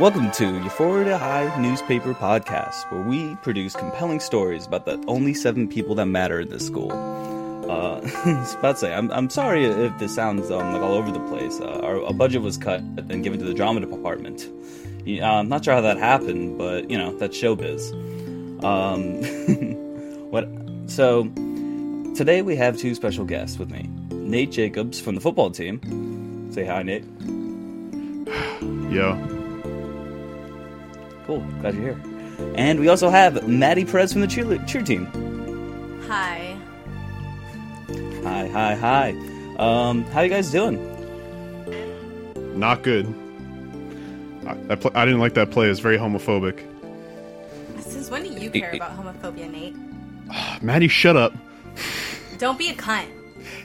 Welcome to your Florida High Newspaper Podcast, where we produce compelling stories about the only seven people that matter in this school. Uh, I was about to say, I'm, I'm sorry if this sounds um, like all over the place. Uh, our, our budget was cut and given to the drama department. I'm not sure how that happened, but you know that's showbiz. Um, what? So today we have two special guests with me: Nate Jacobs from the football team. Say hi, Nate. Yo. Cool, glad you're here. And we also have Maddie Perez from the cheer, cheer team. Hi. Hi, hi, hi. Um, how you guys doing? Not good. I, that pl- I didn't like that play. It's very homophobic. Since when do you care about homophobia, Nate? Maddie, shut up. Don't be a cunt.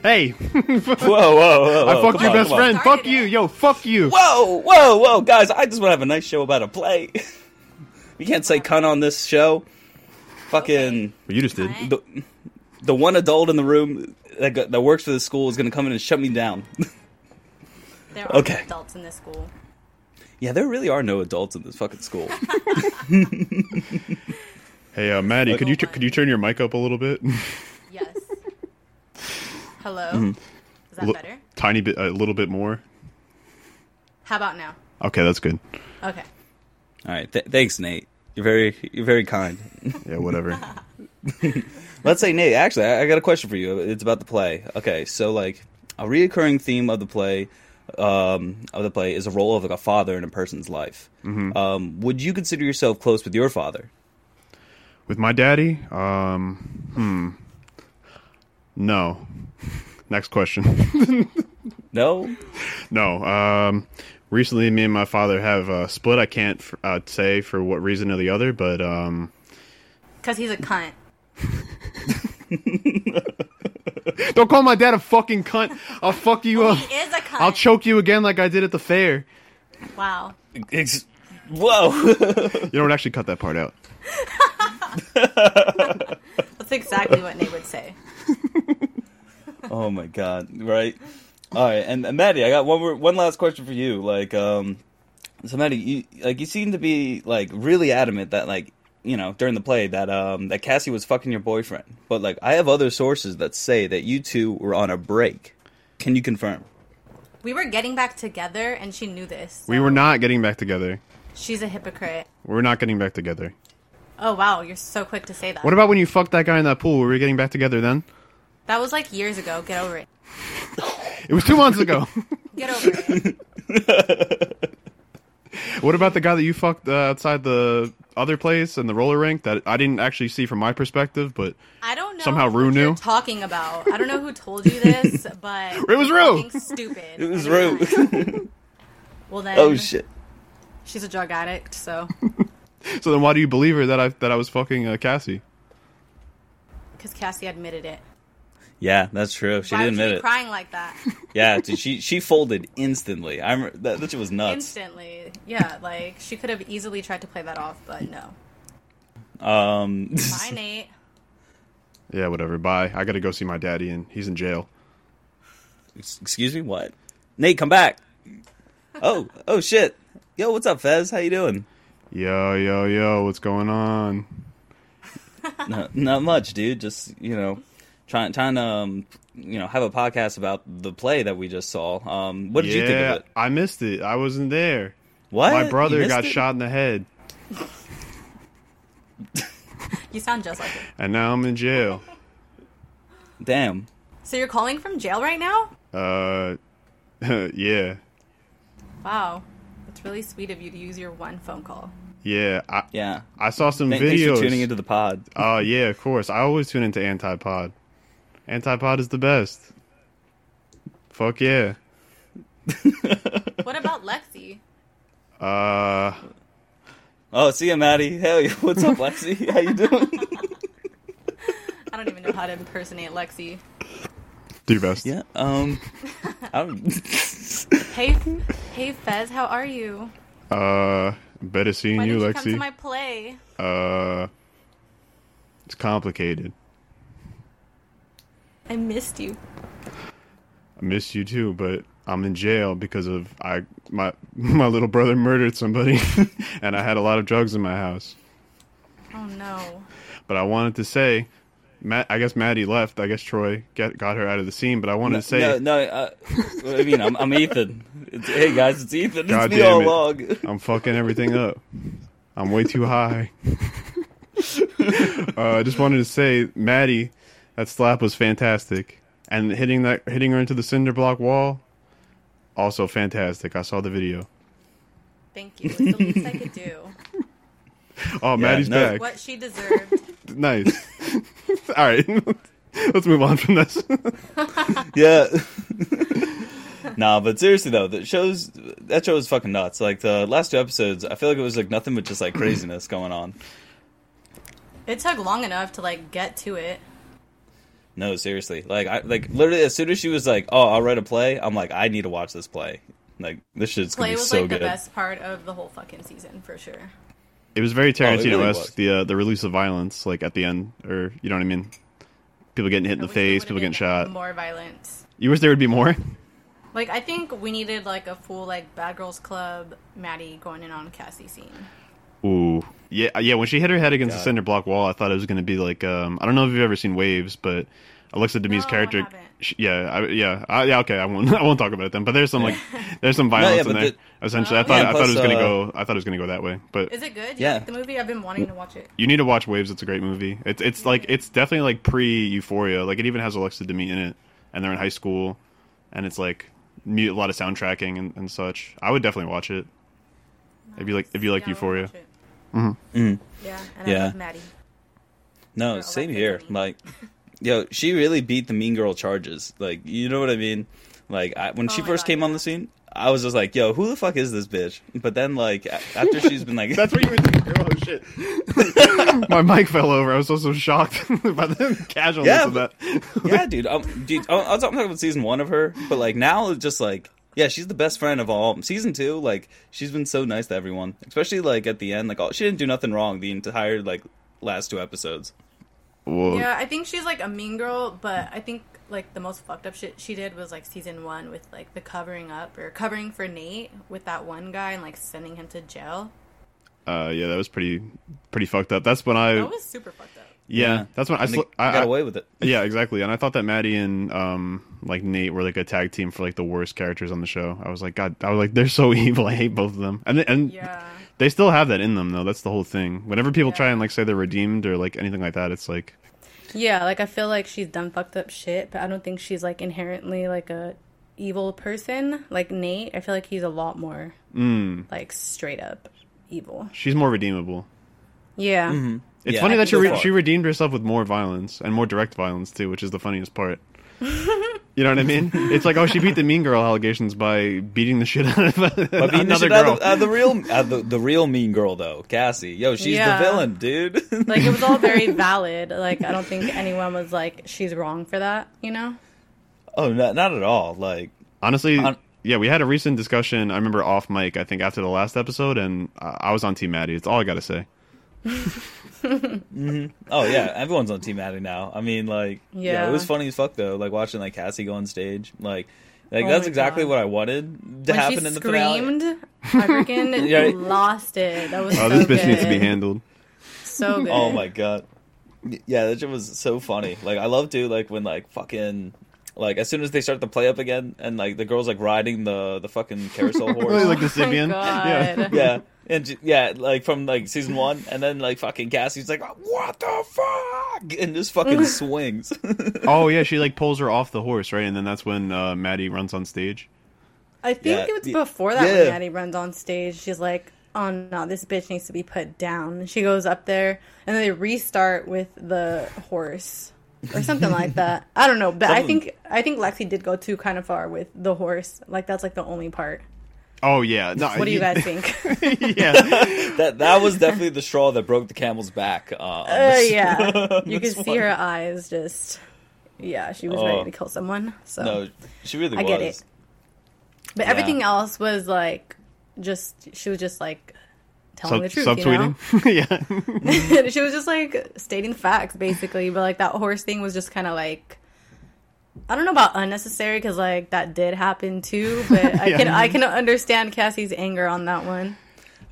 Hey, Whoa, whoa, whoa! I whoa, fucked come your on, best friend. Fuck you. Yo, fuck you. Whoa, whoa, whoa, guys! I just want to have a nice show about a play. you can't say cunt on this show. Fucking Well, you just did. The, the one adult in the room that go- that works for the school is going to come in and shut me down. There are Okay. adults in this school. yeah, there really are no adults in this fucking school. Hey, uh, Maddie, could you t- could you turn your mic up a little bit? Yes. Hello? Mm-hmm. Is that Li- better? Tiny bit, a little bit more. How about now? Okay, that's good. Okay. All right, th- thanks, Nate. You're very you're very kind. Yeah, whatever. Let's say Nate. Actually, I, I got a question for you. It's about the play. Okay, so like a reoccurring theme of the play, um, of the play is a role of like a father in a person's life. Um, would you consider yourself close with your father? With my daddy, um, hmm, no. Next question. No. no. Um, recently, me and my father have uh, split. I can't uh, say for what reason or the other, but um, Because he's a cunt. don't call my dad a fucking cunt. I'll fuck you up. He is a cunt. I'll choke you again like I did at the fair. Wow. Ex- Whoa. You don't actually cut that part out. That's exactly what Nate would say. oh my god. Right. All right, and, and Maddie, I got one more, one last question for you. Like, um, so Maddie, you like you seem to be like really adamant that like you know during the play that um that Cassie was fucking your boyfriend, but like I have other sources that say that you two were on a break. Can you confirm? We were getting back together, and she knew this. We were not getting back together. She's a hypocrite. We're not getting back together. Oh, wow. You're so quick to say that. What about when you fucked that guy in that pool? Were we getting back together then? that was like years ago. Get over it. It was two months ago. Get over it. what about the guy that you fucked uh, outside the other place and the roller rink that I didn't actually see from my perspective, but I don't know Somehow what Rue you're knew? talking about. I don't know who told you this, but It was you're Rue. Stupid. It was Rue. Well then, oh shit. she's a drug addict, so so then why do you believe her that I that I was fucking uh, Cassie? because Cassie admitted it. Yeah, that's true. She Why did would admit it. crying like that Yeah, dude, she she folded instantly. I remember that, that shit was nuts. instantly? Yeah, like she could have easily tried to play that off, but no. Um, Bye, Nate. Yeah, whatever. Bye. I got to go see my daddy and he's in jail. excuse me, what? Nate, come back. Oh, oh shit. Yo, what's up, Fez? How you doing? Yo, yo, yo, what's going on? no, not much, dude. Just you know, trying trying to um, you know have a podcast about the play that we just saw. Um, what did yeah, you think of it? I missed it. I wasn't there. What? My brother got it? shot in the head, You sound just like it. and now I'm in jail. Damn. So you're calling from jail right now? Uh, yeah, Wow, that's really sweet of you to use your one phone call. yeah. I Yeah. I saw some Th- Thanks videos. for tuning into the pod. Oh yeah, of course. I always tune into Antipod. Antipod is the best. Fuck yeah. What about Lexi? Uh, Oh, see ya, Maddie. Hell yeah. What's up, Lexi? How you doing? I don't even know how to impersonate Lexi. do your best. yeah. Um. I'm, Hey, hey Fez, how are you? Uh, better seeing Why you, did you come to my play? Uh, it's complicated. I missed you. I missed you too, but I'm in jail because of I my my little brother murdered somebody, and I had a lot of drugs in my house. Oh no. But I wanted to say, Matt. I guess Maddie left. I guess Troy get, got her out of the scene. But I wanted to say, no, no. Uh, I mean, I'm, I'm Ethan. It's, hey guys, it's Ethan. It's me all it. along. I'm fucking everything up. I'm way too high. uh, I just wanted to say, Maddie, that slap was fantastic, and hitting that hitting her into the cinder block wall, also fantastic. I saw the video. Thank you. It's the least I could do. Oh, Maddie's no. back. What she deserved. Nice. All right, let's move on from this. Yeah. nah, but seriously though, the shows that show was fucking nuts. Like the last two episodes, I feel like it was like nothing but just like craziness going on. It took long enough to like get to it. No, seriously. Like I like literally as soon as she was like, "Oh, I'll write a play," I'm like, "I need to watch this play." Like this shit's gonna be so good. Play was so like the best part of the whole fucking season for sure. It was very Oh, it really Tarantino-esque. was. the uh, the release of violence, like at the end, or you know what I mean. People getting hit in I the face, would've people getting been shot. More violence. You wish there would be more. Like I think we needed like a full like Bad Girls Club, Maddie going in on Cassie scene. Ooh, yeah, yeah. When she hit her head against the God. cinder block wall, I thought it was going to be like um, I don't know if you've ever seen Waves, but Alexa Demie's No, character, haven't. she, yeah, I, yeah, I, yeah. Okay, I won't, I won't talk about it then. But there's some like, there's some violence yeah, in there. the- Essentially, I Oh, thought, yeah, I thought it was going to uh, go, I thought it was going to go that way. But Is it good? You Yeah. like the movie? I've been wanting to watch it. you need to watch Waves. It's a great movie. It's it's like it's definitely like pre Euphoria. Like it even has Alexa Demie in it, and they're in high school, and it's like a lot of soundtracking and, and such. I would definitely watch it if you like if you like Yeah, I wanna Euphoria. Watch it. Mhm. Yeah, and Yeah. I love Maddie. No, Or same here. Demie. Like, yo, she really beat the Mean Girl charges. Like, you know what I mean? Like, I, when Oh she first God, came on the scene, I was just like, yo, who the fuck is this bitch? But then, like, after she's been like, That's what you were thinking. Oh shit! My mic fell over. I was also shocked by the casualness Yeah, of that. yeah, dude. Um, dude I, I was talking about season one of her, but like now, it's just like, yeah, she's the best friend of all. Season two, like, she's been so nice to everyone, especially like at the end. Like, all, she didn't do nothing wrong the entire like last two episodes. Whoa. Yeah, I think she's like a mean girl, but I think like the most fucked up shit she did was like season one with like the covering up or covering for Nate with that one guy and like sending him to jail. Uh, yeah, that was pretty pretty fucked up. That's when I That was super fucked up. Yeah, that's when I, And sl- I, got I- away with it. yeah exactly. And I thought that Maddie and um like Nate were like a tag team for like the worst characters on the show. I was like, God, I was like, they're so evil. I hate both of them. And and Yeah. they still have that in them though. That's the whole thing. Whenever people try and like say they're redeemed or like anything like that, it's like Yeah, like I feel like she's done fucked up shit, but I don't think she's like inherently like a evil person. Like Nate, I feel like he's a lot more mm, like straight up evil. she's more redeemable. Yeah. It's Yeah, funny that she re- she redeemed herself with more violence and more direct violence too, which is the funniest part. you know what I mean? It's like, oh, she beat the mean girl allegations by beating the shit out of But being the another out girl. of, uh, the real, uh, the, the real mean girl though, Cassie. Yo, she's Yeah. the villain, dude. Like it was all very valid. Like I don't think anyone was like she's wrong for that, you know? oh, not, not at all. Like, Honestly, On- yeah, we had a recent discussion. I remember off mic, I think after the last episode, and I was on Team Maddie. It's all I got to say. Mm-hmm. oh yeah, everyone's on Team Maddie now. I mean, like, yeah. Yeah. it was funny as fuck though. Like watching like Cassie go on stage, like, like Oh that's exactly God. what I wanted to when happen she in the finale. screamed, I freaking Yeah. lost it. That was Oh, so this bitch good. needs to be handled. So oh good. Oh my god. Yeah, that shit was so funny. Like I love to like when like fucking like as soon as they start to play up again and like the girls like riding the the fucking carousel horse. Oh, like the Oh. Yeah. Yeah. And yeah, like from like season one, and then like fucking Cassie's like, "What the fuck?" and just fucking swings. Oh yeah, she like pulls her off the horse, right? And then that's when uh, Maddie runs on stage. I think Yeah, it was before that yeah. when Maddie runs on stage. She's like, "Oh no, this bitch needs to be put down." And she goes up there, and then they restart with the horse or something like that. I don't know, but I think I think Lexi did go too kind of far with the horse. Like that's like the only part. Oh yeah, no. What do you guys think? yeah, that that was definitely the straw that broke the camel's back. Uh, on Uh, yeah, you this could see her eyes just. Yeah, she was Oh. ready to kill someone. So No, she really I was. get it. But Yeah. everything else was like, just she was just like telling Sub- the truth. You know? subtweeting. yeah, she was just like stating facts basically but like that horse thing was just kind of like I don't know about unnecessary because like that did happen too, but I can I can understand Cassie's anger on that one.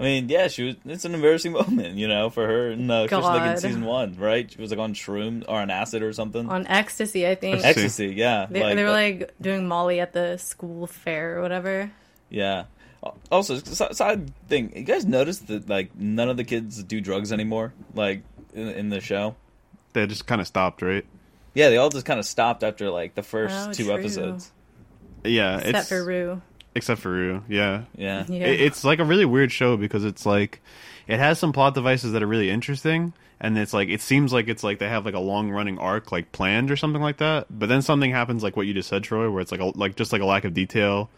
I mean, yeah, she was. It's an embarrassing moment, you know, for her, and uh, especially like in season one, right? She was like on shroom or on acid or something. On ecstasy, I think Ecstasy. Ecstasy, yeah. they, they were like doing Molly at the school fair or whatever. yeah. Also, side thing, you guys noticed that like none of the kids do drugs anymore, like in, in the show. They just kind of stopped, right? Yeah, they all just kind of stopped after like the first Oh, two true. episodes. Yeah, Except it's for Rue. except for Rue. Yeah, Yeah. Yeah. It- it's like a really weird show because it's like it has some plot devices that are really interesting and it's like it seems like it's like they have like a long running arc like planned or something like that but then something happens like what you just said troy where it's like a, like just like a lack of detail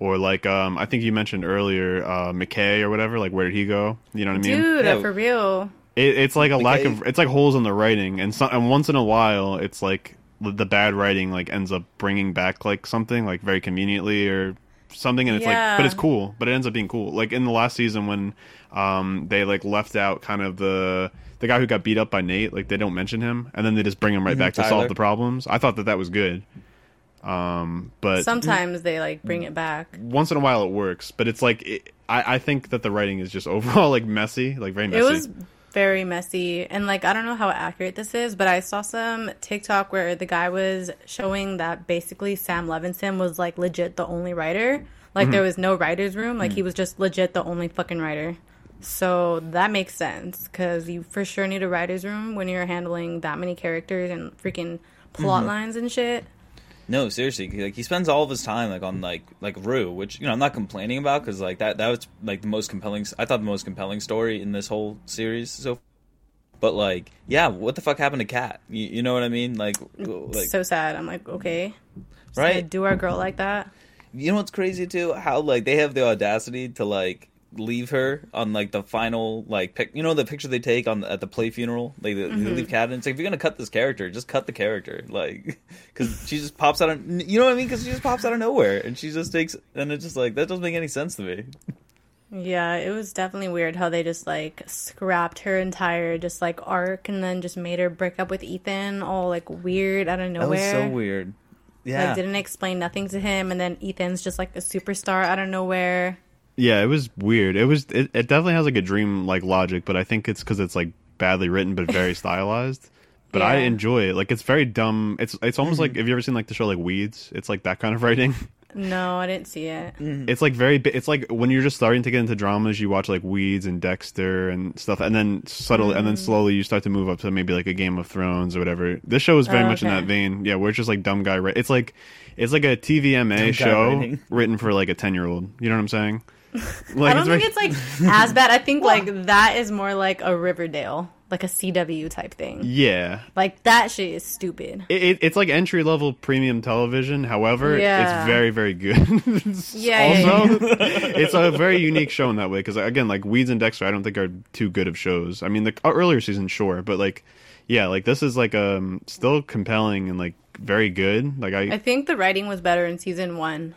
or like um i think you mentioned earlier uh mckay or whatever like where did he go you know what i mean Dude, Yeah. for real. It, it's like a lack McKay- of it's like holes in the writing and some and once in a while it's like the- the bad writing like ends up bringing back like something like very conveniently or something and it's like but it's cool but it ends up being cool. Like in the last season when um they like left out kind of the the guy who got beat up by Nate like they don't mention him and then they just bring him right back to solve the problems. I thought that that was good. Um but Sometimes they like bring it back. once in a while it works but it's like it, I I think that the writing is just overall like messy like very messy. It was very messy and like I don't know how accurate this is, but I saw some TikTok where the guy was showing that basically Sam Levinson was like legit the only writer. Like Mm-hmm. there was no writers room, Mm. like he was just legit the only fucking writer. So that makes sense cuz you for sure need a writers room when you're handling that many characters and freaking plot Mm-hmm. lines and shit. No, seriously, like he spends all of his time like on like like Rue, which you know I'm not complaining about because like that that was like the most compelling. I thought the most compelling story in this whole series. So, but like, yeah, what the fuck happened to Kat? You, you know what I mean? Like, mm, like so sad. I'm like, okay. Right. Do our girl like that? you know what's crazy too? How like they have the audacity to like leave her on like the final like pic- you know the picture they take on at the play funeral like they, Mm-hmm. they leave. It's like if you're gonna cut this character, just cut the character like because she just pops out of you know what I mean? Because she just pops out of nowhere and she just takes and it's just like that doesn't make any sense to me. Yeah, it was definitely weird how they just like scrapped her entire just like arc and then just made her break up with Ethan all like weird out of That was nowhere. so weird. Yeah, Like didn't explain nothing to him and then Ethan's just like a superstar out of nowhere. Yeah, it was weird. It was it, it definitely has like a dream like logic, but I think it's because it's like badly written but very stylized. But I enjoy it. Like it's very dumb. It's it's almost like have you ever seen like the show like Weeds? It's like that kind of writing. No, I didn't see it. It's like very. It's like when you're just starting to get into dramas, you watch like Weeds and Dexter and stuff, and then subtle, and then Mm. slowly you start to move up to maybe like a Game of Thrones or whatever. This show is very Oh, much in that vein. Yeah, where it's just like dumb guy. Ri- It's like it's like a TVMA guy show written for like a ten year old. You know what I'm saying? I don't very- think it's like as bad. I think like that is more like a Riverdale, like a CW type thing. yeah. Like that shit is stupid. It, it, it's like entry level premium television. However, Yeah. it's very very good. Yeah, yeah, also, it's a very unique show in that way because again, like Weeds and Dexter, I don't think are too good of shows. I mean, the uh, earlier season, sure, but like, yeah, like this is like um still compelling and like very good. Like I, I think the writing was better in season one.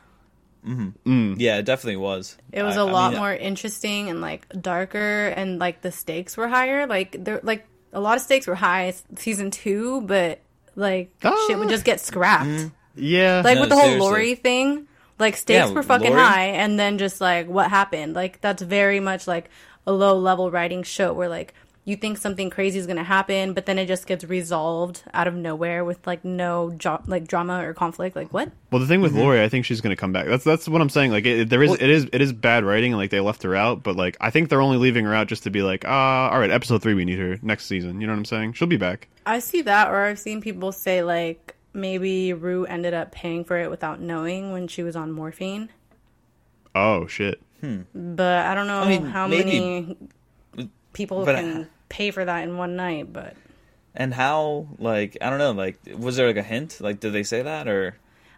Mm-hmm. Mm. yeah, it definitely was. It was a a lot more interesting and like darker, and like the stakes were higher. Like there, like a lot of stakes were high season two, but like Ah. shit would ah. just get scrapped. Mm-hmm. yeah, Like No, with the whole seriously. Lori thing, like stakes Yeah, were fucking Lori- high, and then just like what happened. Like that's very much like a low level writing show where like you think something crazy is gonna happen, but then it just gets resolved out of nowhere with like no jo- like drama or conflict. Like what? Well, the thing with Mm-hmm. Lori, I think she's going to come back. That's that's what I'm saying. Like, it, there is it is it is bad writing, and like they left her out. But like, I think they're only leaving her out just to be like, ah, all right, episode three, we need her next season. You know what I'm saying? She'll be back. I see that, or I've seen people say like maybe Rue ended up paying for it without knowing when she was on morphine. Oh shit. But I don't know I mean, how maybe- many people but- can pay for that in one night. But And how like I don't know like was there like a hint like did they say that or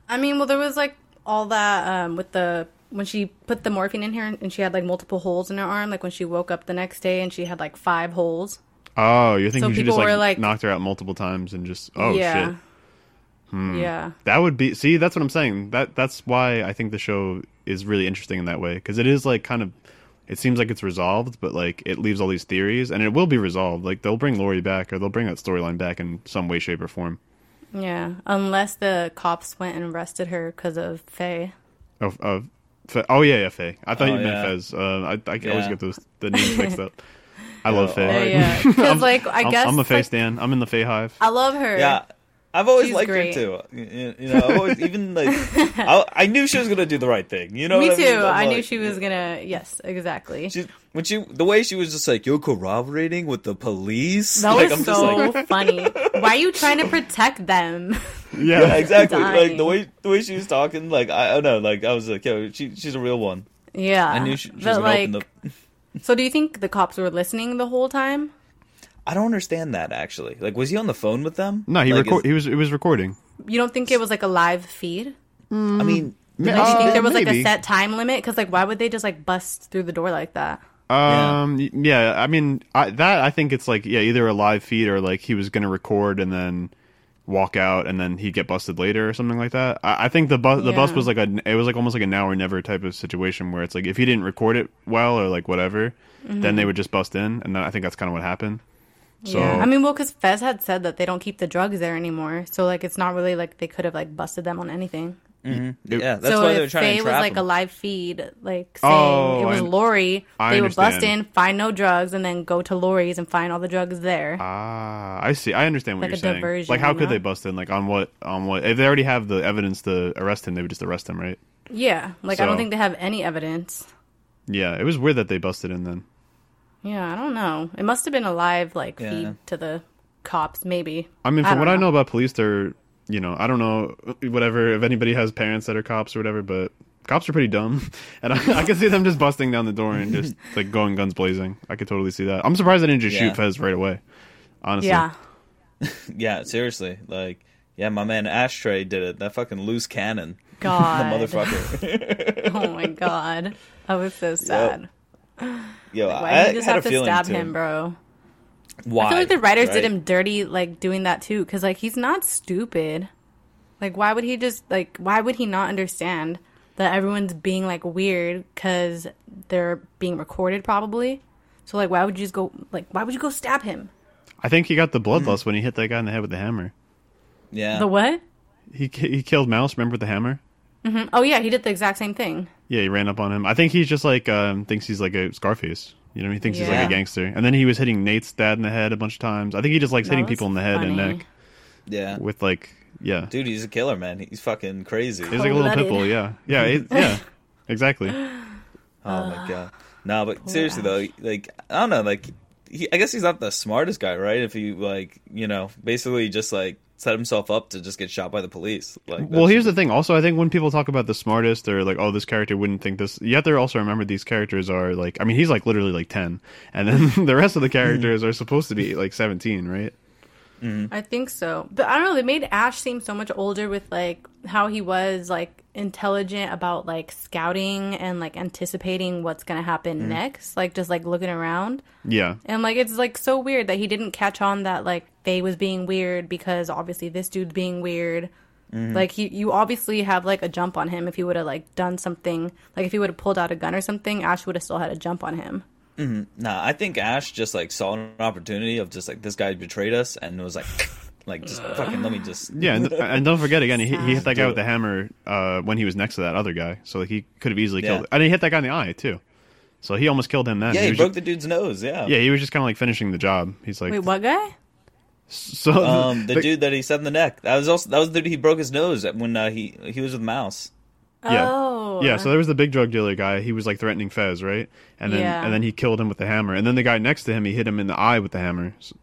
I mean, well, there was like all that um, with the when she put the morphine in her and she had like multiple holes in her arm. Like when she woke up the next day and she had like five holes. Oh, you're thinking So she just people like, were, like- knocked her out multiple times and just oh yeah. shit. Hmm. Yeah. That would be see. That's what I'm saying. That that's why I think the show is really interesting in that way because it is like kind of. It seems like it's resolved, but like it leaves all these theories, and it will be resolved. Like they'll bring Lori back, or they'll bring that storyline back in some way, shape, or form. Yeah, unless the cops went and arrested her because of Faye. Of, of Fe- oh yeah, yeah, Faye. I thought Oh, you meant yeah. Fez. Uh, I, I always get those the names mixed up. I love oh, Faye. Yeah, because like I I'm, guess I'm a Faye like, stan. I'm in the Faye hive. I love her. Yeah, I've always She's liked great. her too. You, you know, I've always, even like I, I knew she was gonna do the right thing. You know, me too. I, mean? I knew she was gonna. Yes, exactly. She, when she, the way she was just like, "You're corroborating with the police." that like, was I'm just so like, funny. Why are you trying to protect them? Yeah, yeah, exactly. Like the way the way she was talking, like I, I don't know, like I was like, "Yo, she, she's a real one." yeah, I knew she, she was gonna like, open the. so do you think the cops were listening the whole time? I don't understand that actually. Like, was he on the phone with them? No, he like, record. is- He was. It was recording. You don't think it was like a live feed? I mean, Like, Ma- do you uh, think there was like a set time limit? Because like, why would they just like bust through the door like that? Um. y- Yeah. I mean, I, that I think it's like yeah, either a live feed or like he was gonna record and then walk out and then he'd get busted later or something like that. I, I think the bus the bus was like a it was like almost like a now or never type of situation where it's like if he didn't record it well or like whatever, then they would just bust in and then I think that's kind of what happened. So yeah, I mean, well, because Fez had said that they don't keep the drugs there anymore, so like it's not really like they could have like busted them on anything. yeah, that's so why they were if trying Faye to was entrap like him. a live feed, like saying Oh, it was I- Lori, I they would bust in, find no drugs, and then go to Lori's and find all the drugs there. Ah, I see. I understand what Like you're a saying. diversion, like, how could know? they bust in? Like, on what? On what? If they already have the evidence to arrest him, they would just arrest him, right? yeah, like I don't think they have any evidence. Yeah, it was weird that they busted in then. Yeah, I don't know. It must have been a live like Yeah. feed to the cops, maybe. I mean, from don't what I know. know about police, they're you know, I don't know whatever if anybody has parents that are cops or whatever, but cops are pretty dumb, and I, I could see them just busting down the door and just like going guns blazing. I could totally see that. I'm surprised they didn't just Yeah. shoot Fez right away. Honestly, Yeah, Yeah, seriously, like, yeah, my man Ashtray did it. That fucking loose cannon, God, the motherfucker. oh my god, I was so sad. Yo, Why I you just had have a to feeling stab too. him, bro? Why? I feel like the writers right? did him dirty, like doing that too, because like he's not stupid. Like, why would he just like? Why would he not understand that everyone's being like weird because they're being recorded, probably? So like, why would you just go like? Why would you go stab him? I think he got the bloodlust mm. when he hit that guy in the head with the hammer. Yeah, The what? He he killed Mouse. Remember the hammer? Mm-hmm. Oh yeah, he did the exact same thing. Yeah, he ran up on him. I think he's just like um, thinks he's like a Scarface. You know, he thinks he's like Yeah. a gangster. And then he was hitting Nate's dad in the head a bunch of times. I think he just likes That hitting was people in the head and funny. neck yeah. with like yeah. Dude, he's a killer, man. He's fucking crazy. He's like a little pit Cold-blooded. bull. Yeah, yeah, it, yeah. Exactly. Oh my god. No, but seriously though, like I don't know, like he, I guess he's not the smartest guy, right? If he like, you know, basically just like set himself up to just get shot by the police. Like, Well, here's the thing. Also, I think when people talk about the smartest, or like, oh, this character wouldn't think this. You have to also remember these characters are like. I mean, he's like literally like ten, and then the rest of the characters are supposed to be like seventeen, right? Mm-hmm. I think so. But I don't know, they made Ash seem so much older with like how he was like intelligent about like scouting and like anticipating what's going to happen mm-hmm. next, like just like looking around. Yeah. And like it's like so weird that he didn't catch on that like Faye was being weird because obviously this dude's being weird. Mm-hmm. Like he you obviously have like a jump on him if he would have like done something like if he would have pulled out a gun or something, Ash would have still had a jump on him. Nah, I think Ash just like saw an opportunity of just like this guy betrayed us and was like like just fucking let me just Yeah, and, and don't forget again, he, he hit that guy with the hammer uh, when he was next to that other guy, so like, he could have easily Yeah. killed. And he hit that guy in the eye too, so he almost killed him then. Yeah, he was broke just- the dude's nose, yeah. Yeah, he was just kind of like finishing the job. He's like, Wait, what guy? so Um the dude that he set in the neck. That was also that was the dude he broke his nose when uh, he he was with Mouse. Yeah. Oh. Yeah, so there was the big drug dealer guy. He was like threatening Fez, right? And then Yeah. and then he killed him with the hammer. And then the guy next to him, he hit him in the eye with the hammer. S-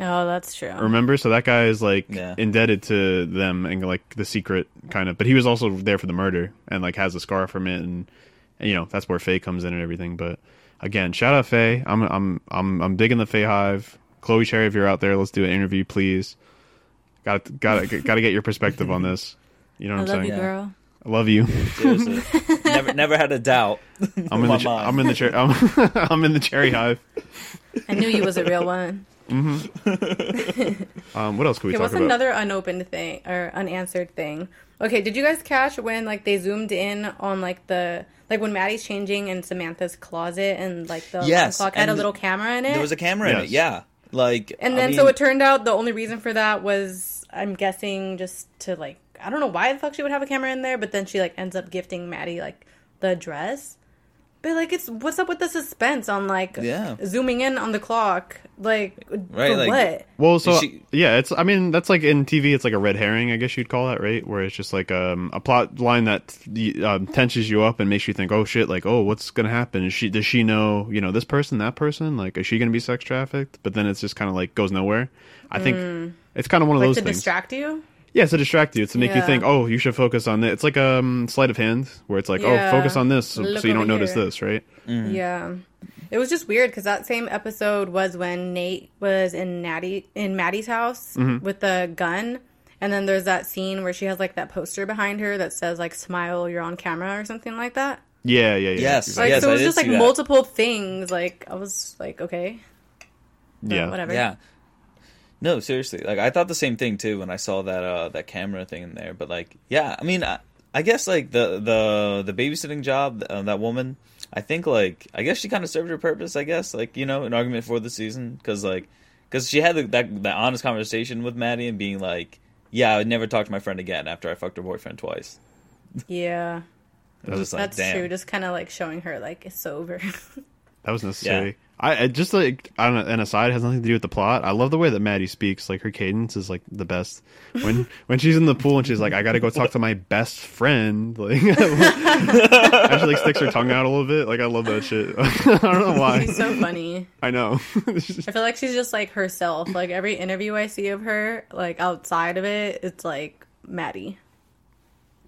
Oh, that's true. Remember? So that guy is like Yeah. indebted to them and like the secret kind of. But he was also there for the murder and like has a scar from it, and, and you know that's where Faye comes in and everything. But again, shout out Faye. I'm I'm I'm I'm digging the Faye Hive. Chloe Cherry, if you're out there, let's do an interview, please. Got got got to get your perspective on this. You know I what I'm love you, saying? girl. I love you. Seriously. never never had a doubt. I'm in the ch- I'm in the cher- I'm, I'm in the cherry hive. I knew you was a real one. Um, what else could we Okay, talk what's about? another unopened thing or unanswered thing? Okay, did you guys catch when like they zoomed in on like the like when Maddie's changing in Samantha's closet and like the alarm Yes, clock had a little camera in it? There was a camera in it, yeah. Like and I then mean, so it turned out the only reason for that was I'm guessing just to like I don't know why the fuck she would have a camera in there, but then she like ends up gifting Maddie like the dress. But like it's what's up with the suspense on like Yeah. zooming in on the clock like Right, for like- what? Well, so She- yeah, it's. I mean, that's like in TV, it's like a red herring, I guess you'd call that, right? Where it's just like um, a plot line that um, tensions you up and makes you think, oh shit, like oh, what's gonna happen? Is she does she know you know this person, that person? Like, is she gonna be sex trafficked? But then it's just kind of like goes nowhere. I think it's kind of one of Like those to things. distract you? Yeah, to distract you, it's to make you think, oh, you should focus on this. It's like um sleight of hand, where it's like, Yeah. oh, focus on this, so, Look so you don't over notice this, right? Yeah. It was just weird because that same episode was when Nate was in Natty in Maddie's house Mm-hmm. with the gun. And then there's that scene where she has like that poster behind her that says like smile you're on camera or something like that. Yeah, yeah, yeah. Yes. exactly. Like so it was did just like multiple things. Like I was like, okay. But yeah. Whatever. Yeah. No, seriously. Like I thought the same thing too when I saw that uh that camera thing in there. But like, yeah, I mean, I, I guess like the the the babysitting job, uh, that woman. I think like I guess she kind of served her purpose. I guess like you know an argument for the season because like because she had the, that that honest conversation with Maddie and being like, yeah, I would never talk to my friend again after I fucked her boyfriend twice. Yeah. I was just like, That's damn. true. Just kind of like showing her like it's over. That was necessary. I, I just like I don't know, an aside has nothing to do with the plot. I love the way that Maddie speaks. Like her cadence is like the best. When when she's in the pool and she's like, "I got to go talk to my best friend," like and she like sticks her tongue out a little bit. Like I love that shit. I don't know why. She's so funny. I know. I feel like she's just like herself. Like every interview I see of her, like outside of it, it's like Maddie.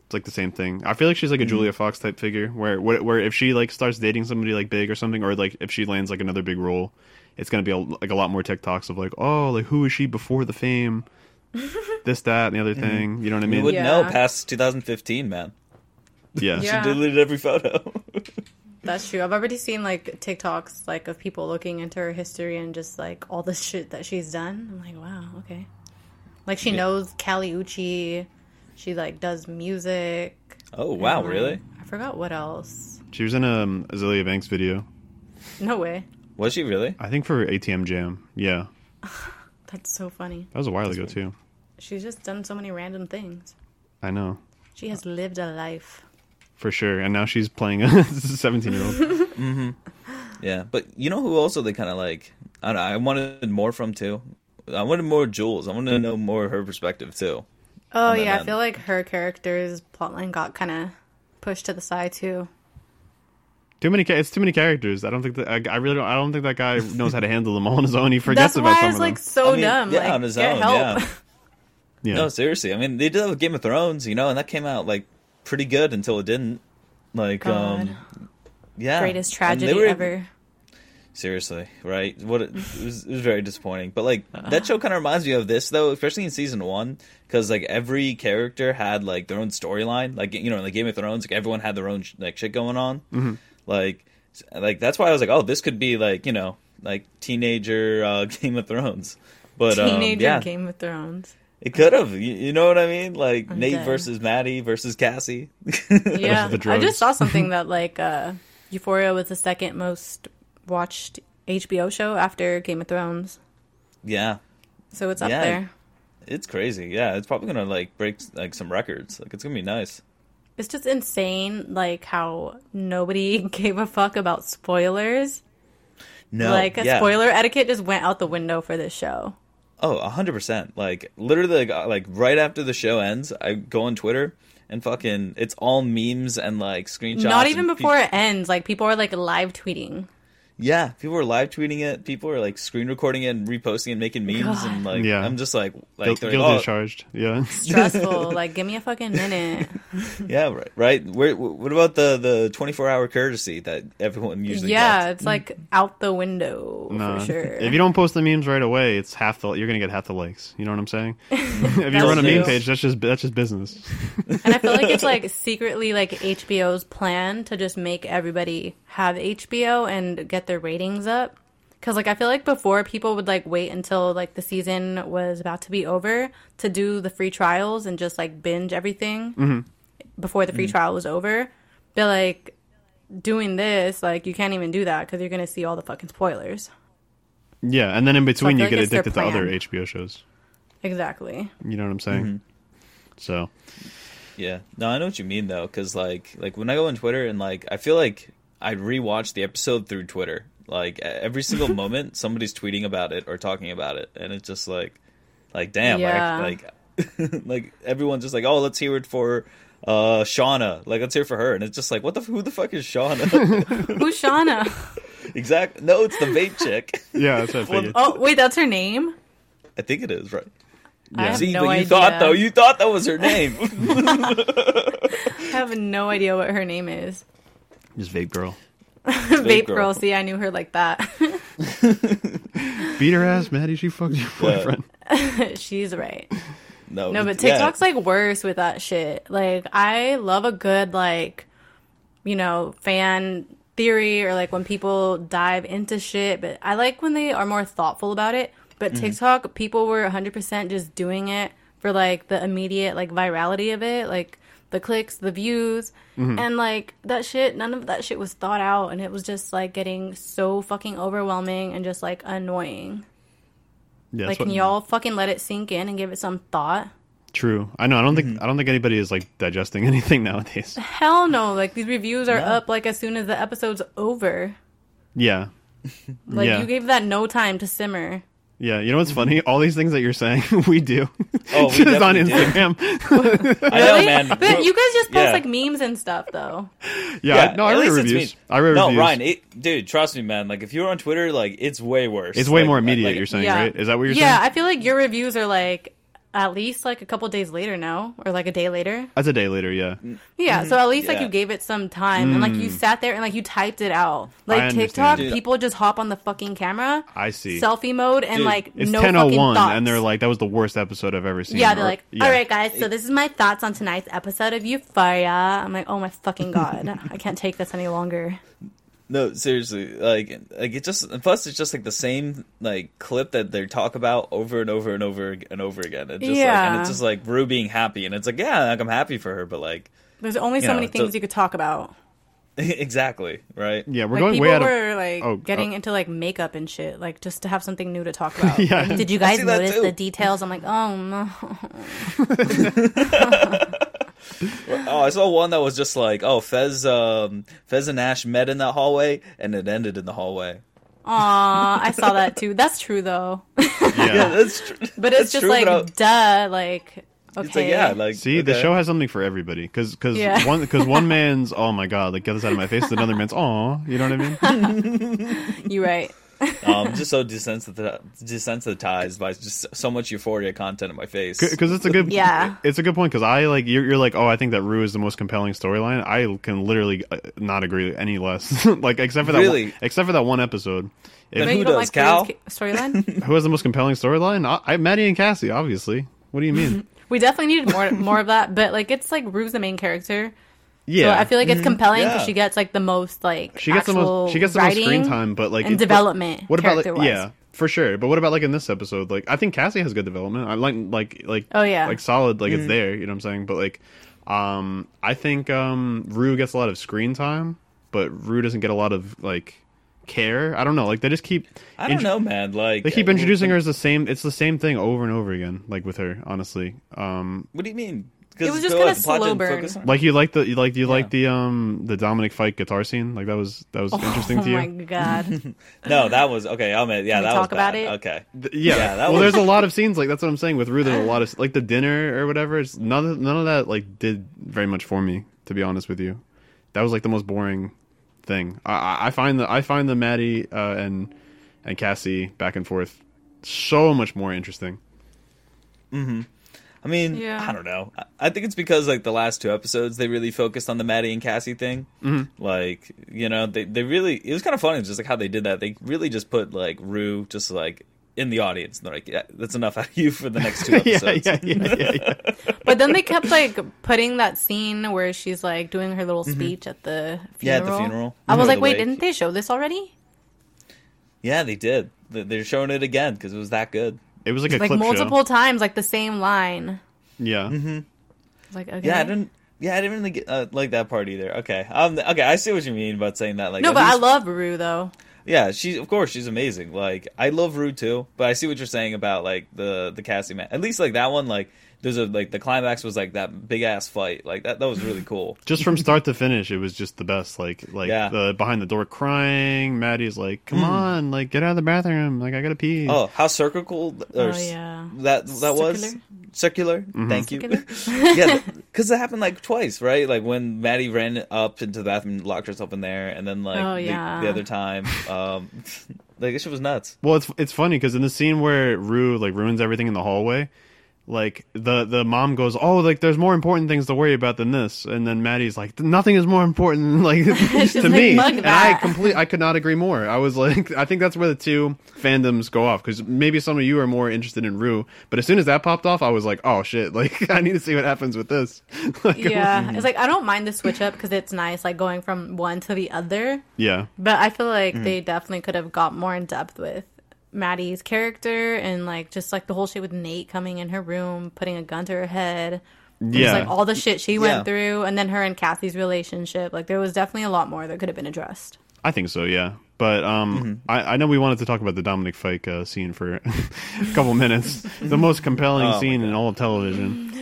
It's like the same thing. I feel like she's like a mm. Julia Fox type figure, where where where if she like starts dating somebody like big or something, or like if she lands like another big role, it's gonna be a, like a lot more TikToks of like, oh, like who is she before the fame, this, that, and the other mm-hmm. thing. You know what I You mean? wouldn't Yeah. know past 2015, man. yeah. Yeah. She deleted every photo. That's true. I've already seen like TikToks like of people looking into her history and just like all the shit that she's done. I'm like, wow, okay. Like she Yeah. knows Kali Uchis. She like does music. oh wow, And, really? I forgot what else. She was in a um, Azealia Banks video. No way. Was she really? I think for ATM Jam. Yeah, That's so funny. that was a while ago too. She's just done so many random things. I know She has lived a life. for sure. And now she's playing a seventeen-year-old. Yeah, but you know who also they kind of like? I don't know. I wanted more from too. I wanted more Jules. I wanted to know more of her perspective too. Oh On that yeah, I feel like her character's plotline got kind of pushed to the side too. Too many. It's too many characters. I don't think that. I, I really. Don't, I don't think that guy knows how to handle them all on his own. He forgets That's about why some I was of like them. so I mean, dumb. yeah, like, on his get own, help. yeah. Yeah. No, seriously. I mean, they did that with Game of Thrones, you know, and that came out like pretty good until it didn't. Like, God. um, yeah, Greatest tragedy were- ever. Seriously, right? What it, it was, it was very disappointing. But like that show kind of reminds me of this though, especially in season one, because like every character had like their own storyline. Like you know, in the Game of Thrones, like everyone had their own sh- like shit going on. Mm-hmm. Like, like that's why I was like, oh, this could be like you know, like teenager uh, Game of Thrones. But um, Teenager yeah, Game of Thrones. it could have. You, you know what I mean? Like I'm Nate dead. versus Maddie versus Cassie. Yeah, I just saw something that like uh, Euphoria was the second most watched HBO show after Game of Thrones, yeah, so it's up Yeah. there. it's crazy. Yeah, it's probably gonna like break like some records. Like it's gonna be nice. It's just insane, like how nobody gave a fuck about spoilers. No, like a yeah. spoiler etiquette just went out the window for this show. Oh, a hundred percent. Like literally, like, uh, like right after the show ends, I go on Twitter and fucking, it's all memes and like screenshots. Not even before it ends. Like people are like live tweeting. Yeah, people are live tweeting it. People are like screen recording it and reposting and making memes God. and like, Yeah. I'm just like, like, Guilt, they're guilty like, oh, charged. Yeah. Stressful. like give me a fucking minute. yeah, right, right. Where, what about the the 24 hour courtesy that everyone usually yeah, gets? it's like out the window No. for sure. If you don't post the memes right away, it's half the. You're gonna get half the likes. You know what I'm saying? if you run a meme page, that's just that's just business. And I feel like it's like secretly like HBO's plan to just make everybody have HBO and get their ratings up. Cause like I feel like before people would like wait until like the season was about to be over to do the free trials and just like binge everything before the free trial was over. But like doing this, like you can't even do that because you're gonna see all the fucking spoilers. Yeah, and then in between feel you like get addicted to other. HBO shows. Exactly. You know what I'm saying? Mm-hmm. So Yeah, no, I know what you mean though, because like like when I go on Twitter and like I feel like I rewatched the episode through Twitter. Like every single moment, somebody's tweeting about it or talking about it, and it's just like, like damn, Yeah. like like like everyone's just like, oh, let's hear it for uh Shauna, like let's hear it for her, and it's just like, what the who the fuck is Shauna? Who's Shauna? exactly. No, it's the vape chick. yeah, that's what I figured. oh, wait, that's her name? I think it is right. I have See, no but you idea. thought though, you thought that was her name. I have no idea what her name is. Just vape girl. Vape, girl. girl. See, I knew her like that. Beat her ass, Maddie. She fucked your boyfriend. She's right. no, No, but yeah. TikTok's like worse with that shit. Like, I love a good like, you know, fan theory or like when people dive into shit. But I like when they are more thoughtful about it. But Mm-hmm. TikTok, people were 100% just doing it for like the immediate like virality of it, like the clicks, the views, Mm-hmm. and like that shit. None of that shit was thought out, and it was just like getting so fucking overwhelming and just like annoying. Yeah, Like, can y'all fucking let it sink in and give it some thought? True. I know. I don't think. Mm-hmm. I don't think anybody is like digesting anything nowadays. Hell no! Like these reviews are No. up like as soon as the episode's over. Yeah. Like yeah. you gave that no time to simmer. Yeah. You know what's funny? All these things that you're saying, we do. Oh, we just on. Instagram. I know, Really? man. But you guys just post Yeah. like memes and stuff though. yeah. no, I read reviews. I read no, reviews. Ryan, it, dude, trust me, man. Like, if you're on Twitter, like, it's way worse. It's way Like, more immediate. like- you're saying, yeah. right? Is that what you're yeah, saying? Yeah, I feel like your reviews are like at least like a couple days later now, or like a day later. That's a day later. Yeah. Yeah, so at least like you gave it some time and like you sat there and like you typed it out. Mm. Like. TikTok, Dude. people just hop on the fucking camera, I see. selfie mode, and Dude, like It's no fucking 10:01, thoughts. and they're like, "That was the worst episode I've ever seen." Yeah, they're Or- like, yeah. all right, guys, so this is my thoughts on tonight's episode of Euphoria. I'm like, oh my fucking god, I can't take this any longer. No, seriously, like, like it just. and Plus, it's just like the same like clip that they talk about over and over and over and over again. It's just like, and it's just like Rue being happy, and it's like, yeah, like I'm happy for her, but like, There's only so Yeah, many so- things you could talk about. exactly, right? Yeah, we're Like going people way out of. were like oh, getting oh. into like makeup and shit, like just to have something new to talk about. Yeah. Like, did you guys notice the details? I'm like, oh um. no. Oh, I saw one that was just like, oh, Fez, um, Fez and Ash met in that hallway, and it ended in the hallway. Aw, I saw that too. That's true though. Yeah, Yeah. that's true. But it's That's just true, like, but duh, like okay. It's like, yeah, like See, the show has something for everybody. Because because Yeah. one because one man's oh my god, like get this out of my face. Another man's oh, you know what I mean? you right. Um, just so desensitized, desensitized by just so much euphoria content in my face. Because it's a good Yeah. it's a good point. Because I like you're, you're like oh, I think that Rue is the most compelling storyline. I can literally uh, not agree any less. like except for that Really? one, except for that one episode. If- who does, like Cal? Storyline? who has the most compelling storyline? I, I Maddie and Cassie, obviously. What do you mean? we definitely needed more more of that, but like it's like Rue's the main character. Yeah, So I feel like it's compelling because Yeah. she gets like the most like she gets the most she gets the most screen time, but like and development. What about like yeah, for sure. But what about like in this episode? Like I think Cassie has good development. I like like like Oh, yeah. like solid. Like it's there. You know what I'm saying? But like, um, I think um Rue gets a lot of screen time, but Rue doesn't get a lot of like care. I don't know. Like they just keep I don't int- know, man. Like They keep introducing her as the same. It's the same thing over and over again. Like with her, honestly. Um, What do you mean? 'Cause It was just kinda the plot slow burn. like you like the you like you Yeah. like the um the Dominic Fike guitar scene. Like that was that was interesting Oh to you. Oh my god. No, that was okay. I'll admit, yeah, Can we that talk was about bad. it? Okay, Th- Yeah. Yeah, that well, was- there's a lot of scenes like that's what I'm saying with Rue. There's a lot of like the dinner or whatever. It's none of, none of that like did very much for me to be honest with you. That was like the most boring thing. I- I, I find the I find the Maddie uh, and and Cassie back and forth so much more interesting. I mean, Yeah. I don't know. I- I think it's because like the last two episodes they really focused on the Maddie and Cassie thing. Mm-hmm. Like, you know, they they really it was kind of funny just like how they did that. They really just put like Rue just like in the audience. And they're like, yeah, that's enough out of you for the next two episodes. yeah, yeah, yeah, yeah. But then they kept like putting that scene where she's like doing her little speech at the funeral. Yeah, at the funeral. I was Mhm. like, wait, wake. didn't they show this already? Yeah, they did. They're showing it again because it was that good. It was like a Like clip multiple show. times, like the same line. Yeah. Mm-hmm. Like, okay. Yeah, I didn't. Yeah, I didn't really get, uh, like that part either. Okay, um, okay, I see what you mean about saying that. Like, no, at but I love Rue though. yeah, she of course she's amazing. Like I love Rue too, but I see what you're saying about like the the casting man. At least like that one, like there's a like the climax was like that big ass fight. Like that that was really cool. Just from start to finish, it was just the best. Like like Yeah. the behind the door crying. Maddie's like, "Come on, like get out of the bathroom. Like I gotta pee." Oh, how circle or Oh, yeah. that that was Circular? circular. Mm-hmm. Thank you. Circular? yeah, because it happened like twice, right? Like when Maddie ran up into the bathroom, locked herself in there, and then like Oh, the, the other time, um, like this shit was nuts. Well, it's it's funny because in the scene where Rue like ruins everything in the hallway, like the the mom goes, "Oh, like there's more important things to worry about than this," and then Maddie's like, "Nothing is more important like to like, me." And I that." complete I could not agree more. I was like, I think that's where the two fandoms go off because maybe some of you are more interested in Rue, but as soon as that popped off, I was like, "Oh shit!" Like I need to see what happens with this. like, Yeah, it's like I don't mind the switch up because it's nice, like going from one to the other. yeah. But I feel like Mm-hmm. they definitely could have got more in depth with Maddie's character and like just like the whole shit with Nate coming in her room, putting a gun to her head. and just, Yeah. like all the shit she Yeah. went through, and then her and Cassie's relationship. Like there was definitely a lot more that could have been addressed. I think so, yeah. But um, Mm-hmm. I, I know we wanted to talk about the Dominic Fike uh, scene for a couple minutes. The most compelling Oh scene in all of television.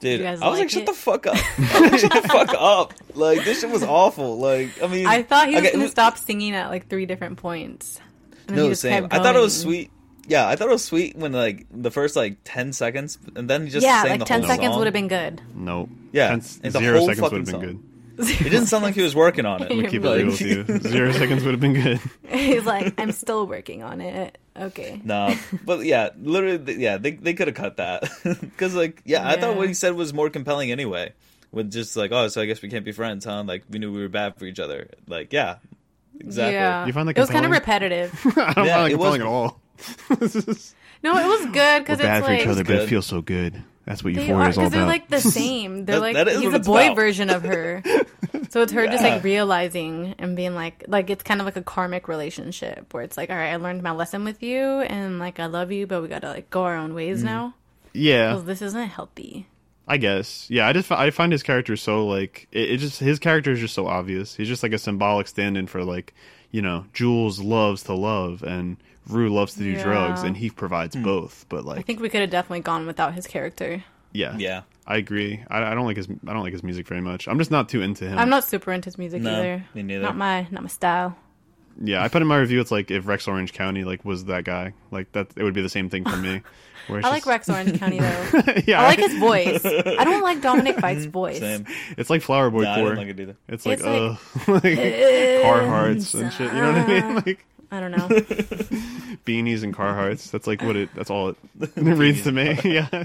Dude, I was like, like shut the fuck up. Like, shut the fuck up. Like, this shit was awful. Like, I mean, I thought he was okay, gonna stop singing at like three different points. And No, just same. I thought it was sweet. Yeah, I thought it was sweet when like the first like ten seconds, and then he just Yeah, sang like the ten whole seconds would have been good. Nope. Yeah, Ten- it's a zero whole seconds would have been song. good. It didn't sound like he was working on it. You're Keep it real with you. Zero seconds would have been good. He's like, I'm still working on it. Okay. No, but yeah, literally, yeah, they they could have cut that because like, yeah, I thought what he said was more compelling anyway. With just like, oh, so I guess we can't be friends, huh? Like we knew we were bad for each other. Like, yeah, exactly. Yeah. You find that it was kind of repetitive. I don't Yeah, find it it was- compelling at all. No, it was good because We're bad for like each other, but it feels so good. That's what they Euphoria are is all because they're like the same. They're That- like that is he's a boy about. version of her. so it's her just like realizing and being like like it's kind of like a karmic relationship where it's like all right, I learned my lesson with you and like I love you, but we gotta like go our own ways mm-hmm. now yeah, because this isn't healthy. I guess. Yeah, I just I find his character so like it, it just his character is just so obvious. He's just like a symbolic stand-in for like you know Jules loves to love and Rue loves to do Yeah. drugs, and he provides hmm. both. But like, I think we could have definitely gone without his character. yeah, Yeah. I agree. I, I don't like his I don't like his music very much. I'm just not too into him. I'm not super into his music No, either. me neither. Not my not my style. Yeah, I put in my review. It's like if Rex Orange County like was that guy, like that it would be the same thing for me. Where it's I like just- Rex Orange County though. yeah, I like his voice. I don't like Dominic Fike's voice. Same. It's like Flower Boy Nah, I core. didn't like it either. It's like It's like- uh, like Carhartts and shit. You know what I mean? Like I don't know. beanies and Carhartts. That's like what it. That's all it, it reads to me. yeah,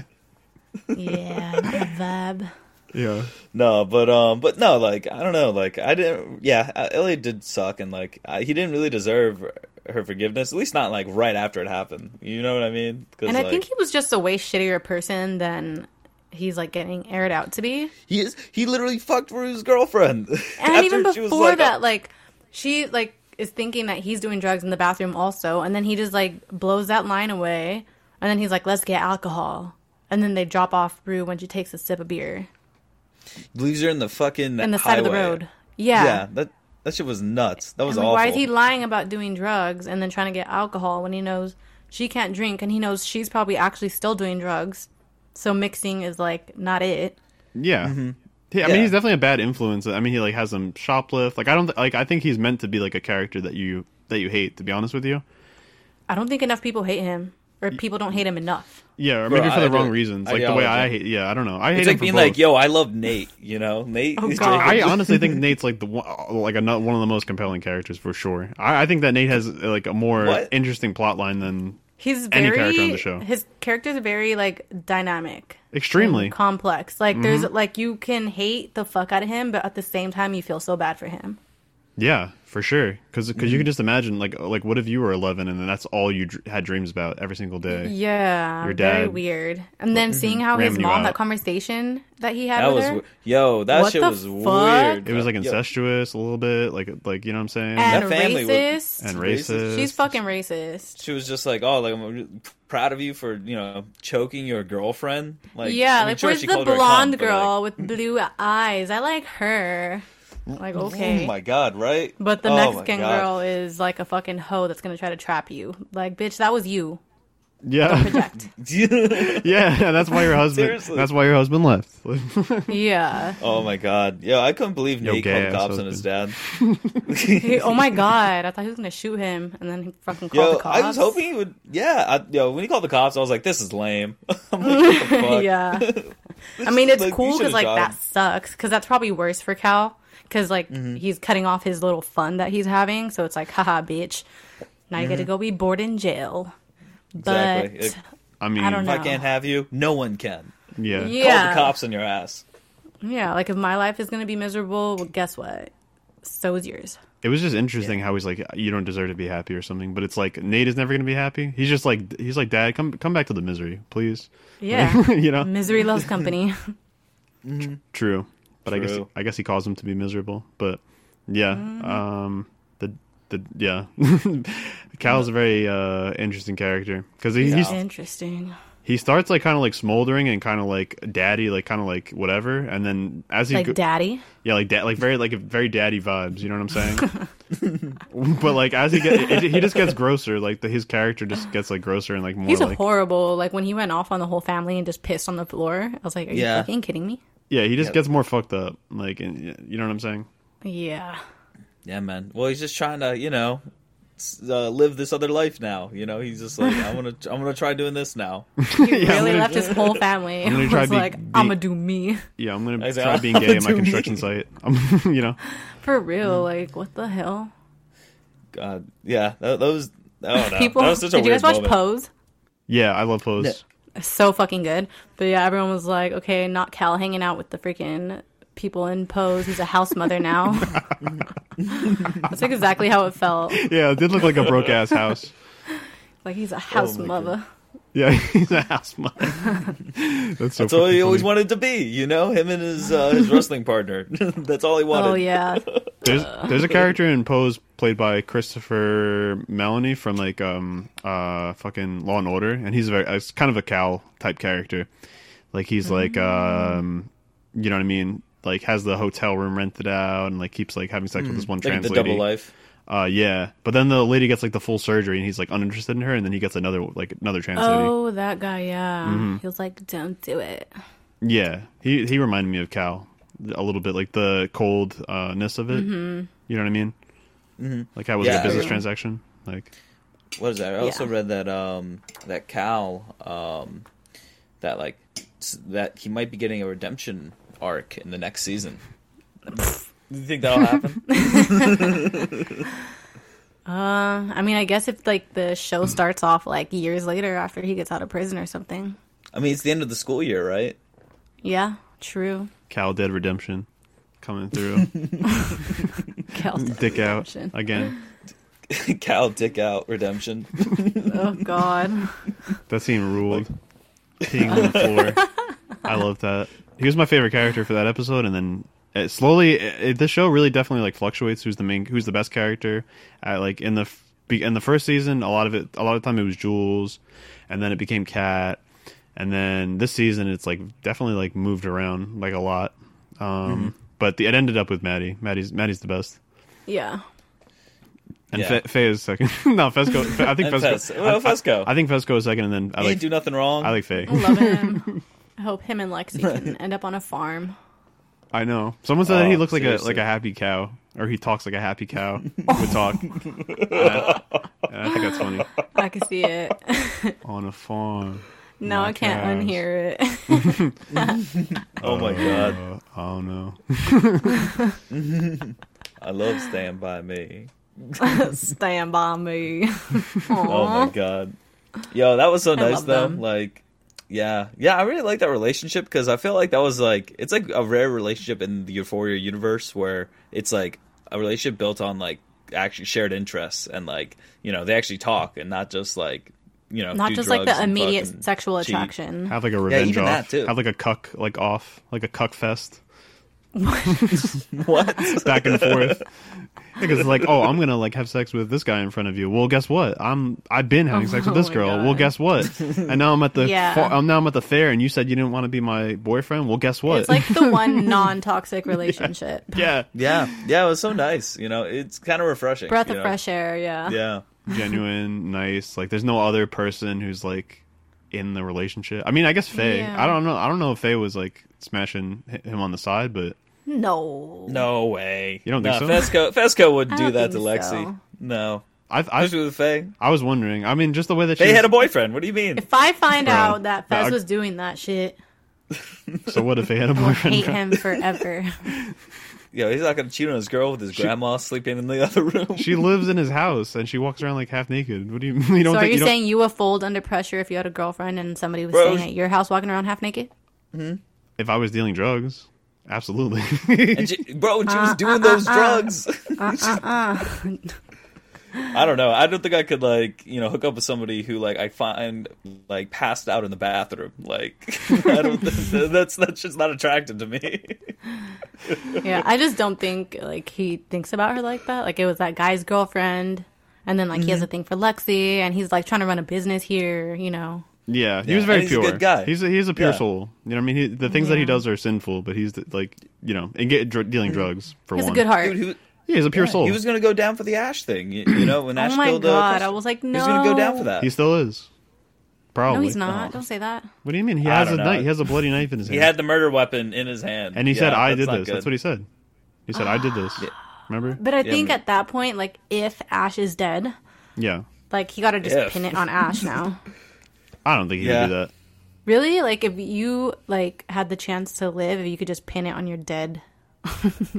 Yeah, not vibe. Yeah. No, but um, but no, like I don't know, like I didn't. Yeah, uh, Elliot did suck, and like I, he didn't really deserve her forgiveness. At least not like right after it happened. You know what I mean? 'Cause, And I like, think he was just a way shittier person than he's like getting aired out to be. he is. He literally fucked Rue's girlfriend. And even before like, that, like she like is thinking that he's doing drugs in the bathroom also, and then he just like blows that line away, and then he's like, "Let's get alcohol," and then they drop off Rue when she takes a sip of beer leaves her in the fucking in the side of the road. Yeah. Yeah, that that shit was nuts. That was And, like, awful. why is he lying about doing drugs and then trying to get alcohol when he knows she can't drink and he knows she's probably actually still doing drugs? So mixing is like not it. Yeah. Mm-hmm. Yeah, I mean, he's definitely a bad influence. I mean, he like has some shoplift. Like, I don't like. I think he's meant to be like a character that you that you hate. To be honest with you, I don't think enough people hate him, or people don't hate him enough. yeah, or Bro, maybe for I the wrong do. reasons. Like the way I Ideology. hate. Yeah, I don't know. I hate It's him like for being both. like, "Yo, I love Nate." You know, Nate. Oh, God. I honestly think Nate's like the one, like a, one of the most compelling characters for sure. I, I think that Nate has like a more What? interesting plot line than He's Any character on the show. his character's very like dynamic, extremely. complex. Like there's Mm-hmm. like you can hate the fuck out of him, but at the same time you feel so bad for him. Yeah, for sure. Because Mm-hmm. you can just imagine like like what if you were 11 and then that's all you dr- had dreams about every single day. Yeah, Your very weird. And then seeing how his mom, that conversation that he had That with was her, yo. That What shit the was fuck? weird. It was like Yo, incestuous a little bit, like like you know what I'm saying, and That family was- racist. and racist. racist. She's fucking racist. she was just like, "Oh, like I'm proud of you for you know choking your girlfriend." Like, yeah, I mean, like sure, where's the called her a cunt, blonde girl like, with blue eyes? I like her. Like oh okay. Oh my god, right? But the Oh my Mexican God. girl is like a fucking hoe that's gonna try to trap you. Like, bitch, that was you. Yeah, Project. yeah. That's why your husband. Seriously. That's why your husband left. yeah. oh my god. Yeah, I couldn't believe Yo, Nate called ass cops on his dad. He- oh my god, I thought he was gonna shoot him, and then he fucking called Yo, the cops. I was hoping he would. Yeah, I, yo, when he called the cops, I was like, "This is lame." I'm like, what the fuck? yeah. I mean, it's like, cool because like that sucks because that's probably worse for Cal because like Mm-hmm. he's cutting off his little fun that he's having. So it's like, haha, bitch. Now you get to go be bored in jail. But Mm-hmm. Exactly. It- I mean, I don't If. I can't have you, no one can. yeah, Yeah. Call the cops on your ass. yeah, like if my life is gonna be miserable, well, guess what? So is yours. It was just interesting how he's like, you don't deserve to be happy or something. But it's like Nate is never gonna be happy. He's just like, he's like, Dad, come come back to the misery, please. Yeah. you know, Misery loves company. true. But I guess I guess he caused him to be miserable. But yeah, Mm-hmm. um, the the yeah, Cal's a very uh interesting character because he, he's Interesting. he starts like kind of like smoldering and kind of like daddy, like kind of like whatever, and then as he Like go- daddy. Yeah, like da- like very like very daddy vibes. You know what I'm saying? but like as he get, it, he just gets grosser. Like the, his character just gets like grosser and like more He's like horrible. Like when he went off on the whole family and just pissed on the floor. I was like, are Yeah. you fucking kidding me? Yeah, he just Yep. gets more fucked up. Like and, you know what I'm saying? Yeah. Yeah, man. Well, he's just trying to, you know, uh, live this other life now. You know, he's just like, I'm gonna, I'm gonna try doing this now. He Yeah, really gonna- left his whole family. I'm gonna try was be- like, be- I'm gonna do me. Yeah, I'm gonna I say, try "Oh, being gay at my do me." construction site. I'm, you know, For real. Mm. Like, what the hell? God, yeah, that, that was, I don't. People, that was such a did you guys watch moment. Pose? yeah, I love pose. So fucking good. But yeah, everyone was like, okay, not Cal hanging out with the freaking people in Pose. He's a house mother now. That's like exactly how it felt. Yeah, it did look like a broke ass house. Like he's a house Oh my mother. Yeah, he's a house mother. That's so. That's all he fucking always wanted to be. You know, him and his uh, his wrestling partner. That's all he wanted. Oh yeah. There's there's a character in Pose played by Christopher Meloni from like um uh fucking Law and Order, and he's very it's kind of a Cal type character. Like he's like um you know what I mean? Like has the hotel room rented out and like keeps like having sex with this one Mm-hmm. Like trans lady. double life. Uh yeah, but then the lady gets like the full surgery and he's like uninterested in her, and then he gets another like another trans lady. Oh, that guy. Yeah. Mm-hmm. He was like, "Don't do it." Yeah, he he reminded me of Cal a little bit, like the coldness of it. Mm-hmm. You know what I mean? Mm-hmm. Like how was like Yeah, a business transaction. Like What is that? I also Yeah. read that um that Cal um that like that he might be getting a redemption arc in the next season. Do you think that'll happen? Uh, I mean, I guess if like the show starts off like years later after he gets out of prison or something. I mean, it's the end of the school year, right? Yeah, true. Cal Dead Redemption coming through, Cal- dick out again. Cal Dick Out Redemption. Oh God. That scene ruled. Peeing on the floor. I love that. He was my favorite character for that episode, and then it slowly, it, the show really definitely like fluctuates. Who's the main? Who's the best character? Uh, like in the in the first season, a lot of it, a lot of the time it was Jules, and then it became Kat, and then this season it's like definitely like moved around like a lot. Um, But the, it ended up with Maddie. Maddie's Maddie's the best, Yeah. and Yeah. Fe, Faye is second. no, Fezco. Fe- I think And Fezco. Fes- well, Fezco. I, I think Fezco is second, and then I he like ain't do nothing wrong. I like Faye. Love him. I hope him and Lexi can end up on a farm. I know. Someone said that he Oh, looks like a seriously. like a happy cow, or he talks like a happy cow would talk. and, I, and I think that's funny. I can see it. On a farm. no, My I can't cows. unhear it. oh my god, Uh, I don't know. I love Stand by Me. Stand by me. Oh my god, yo, that was so nice though. them. Like, yeah, yeah, I really like that relationship because I feel like that was like it's like a rare relationship in the Euphoria universe where it's like a relationship built on like actually shared interests and like you know they actually talk and not just like you know Not just like the immediate sexual cheat. attraction. Have like a revenge even off. that, too. Have like a cuck like off, like a cuck fest. what? back and forth. Because it's like, oh, I'm gonna like have sex with this guy in front of you. Well, guess what? I'm I've been having sex with Oh this girl. God. Well, guess what? And now I'm at the Yeah. fa- um, now I'm at the fair, and you said you didn't want to be my boyfriend. Well, guess what? It's like the one non-toxic relationship. yeah, Yeah, yeah, it was so nice. You know, it's kind of refreshing. Breath you of know? fresh air. Yeah. Yeah, genuine, nice. Like, there's no other person who's like in the relationship. I mean, I guess Faye. Yeah. I don't know. I don't know if Faye was like smashing hi- him on the side, but No. no way. You don't think no, so? Fezco, Fezco would I do that to Lexi. so. No, I I, especially with Faye. I was wondering. I mean, just the way that she Faye was- had a boyfriend. What do you mean? If I find Bro. out that Fez Dog. was doing that shit, So what if Faye had a will boyfriend? hate him forever. Yo, he's not gonna cheat on his girl with his grandma sleeping in the other room. She lives in his house and she walks around like half naked. What do you? You don't so are think you you don't- saying you would fold under pressure if you had a girlfriend and somebody was Bro, staying at your house walking around half naked? Hmm? if I was dealing drugs, absolutely. And she, bro, and she Uh, was doing uh, those uh, uh, drugs. I don't know. I don't think I could like you know hook up with somebody who like I find like passed out in the bathroom. Like I don't. that's that's just not attractive to me. Yeah, I just don't think like he thinks about her like that. Like it was that guy's girlfriend, and then like he has Mm-hmm. a thing for Lexi, and he's like trying to run a business here. You know, yeah, he was very and he's a pure. good guy. He's a, he's a pure Yeah. soul. You know, what I mean, he, the things that he does are sinful, but he's the, like, you know, and get dr- dealing drugs for he has one. a good heart. Dude, he, was- Yeah, he's a pure yeah, soul. he was gonna go down for the Ash thing. You, you know when Ash oh my killed. uh, god! Chris- I was like, no, he's gonna go down for that. He still is. Probably. No, he's not. Oh. Don't say that. What do you mean? He I has a know. knife. He has a bloody knife in his hand. He had the murder weapon in his hand, and he said, "I did this." good. That's what he said. He said, "I did this." Remember? But I Yeah, think but- at that point, like if Ash is dead, Yeah. like he got to just If. pin it on Ash now. I don't think he Yeah. would do that. Really? Like if you like had the chance to live, if you could just pin it on your dead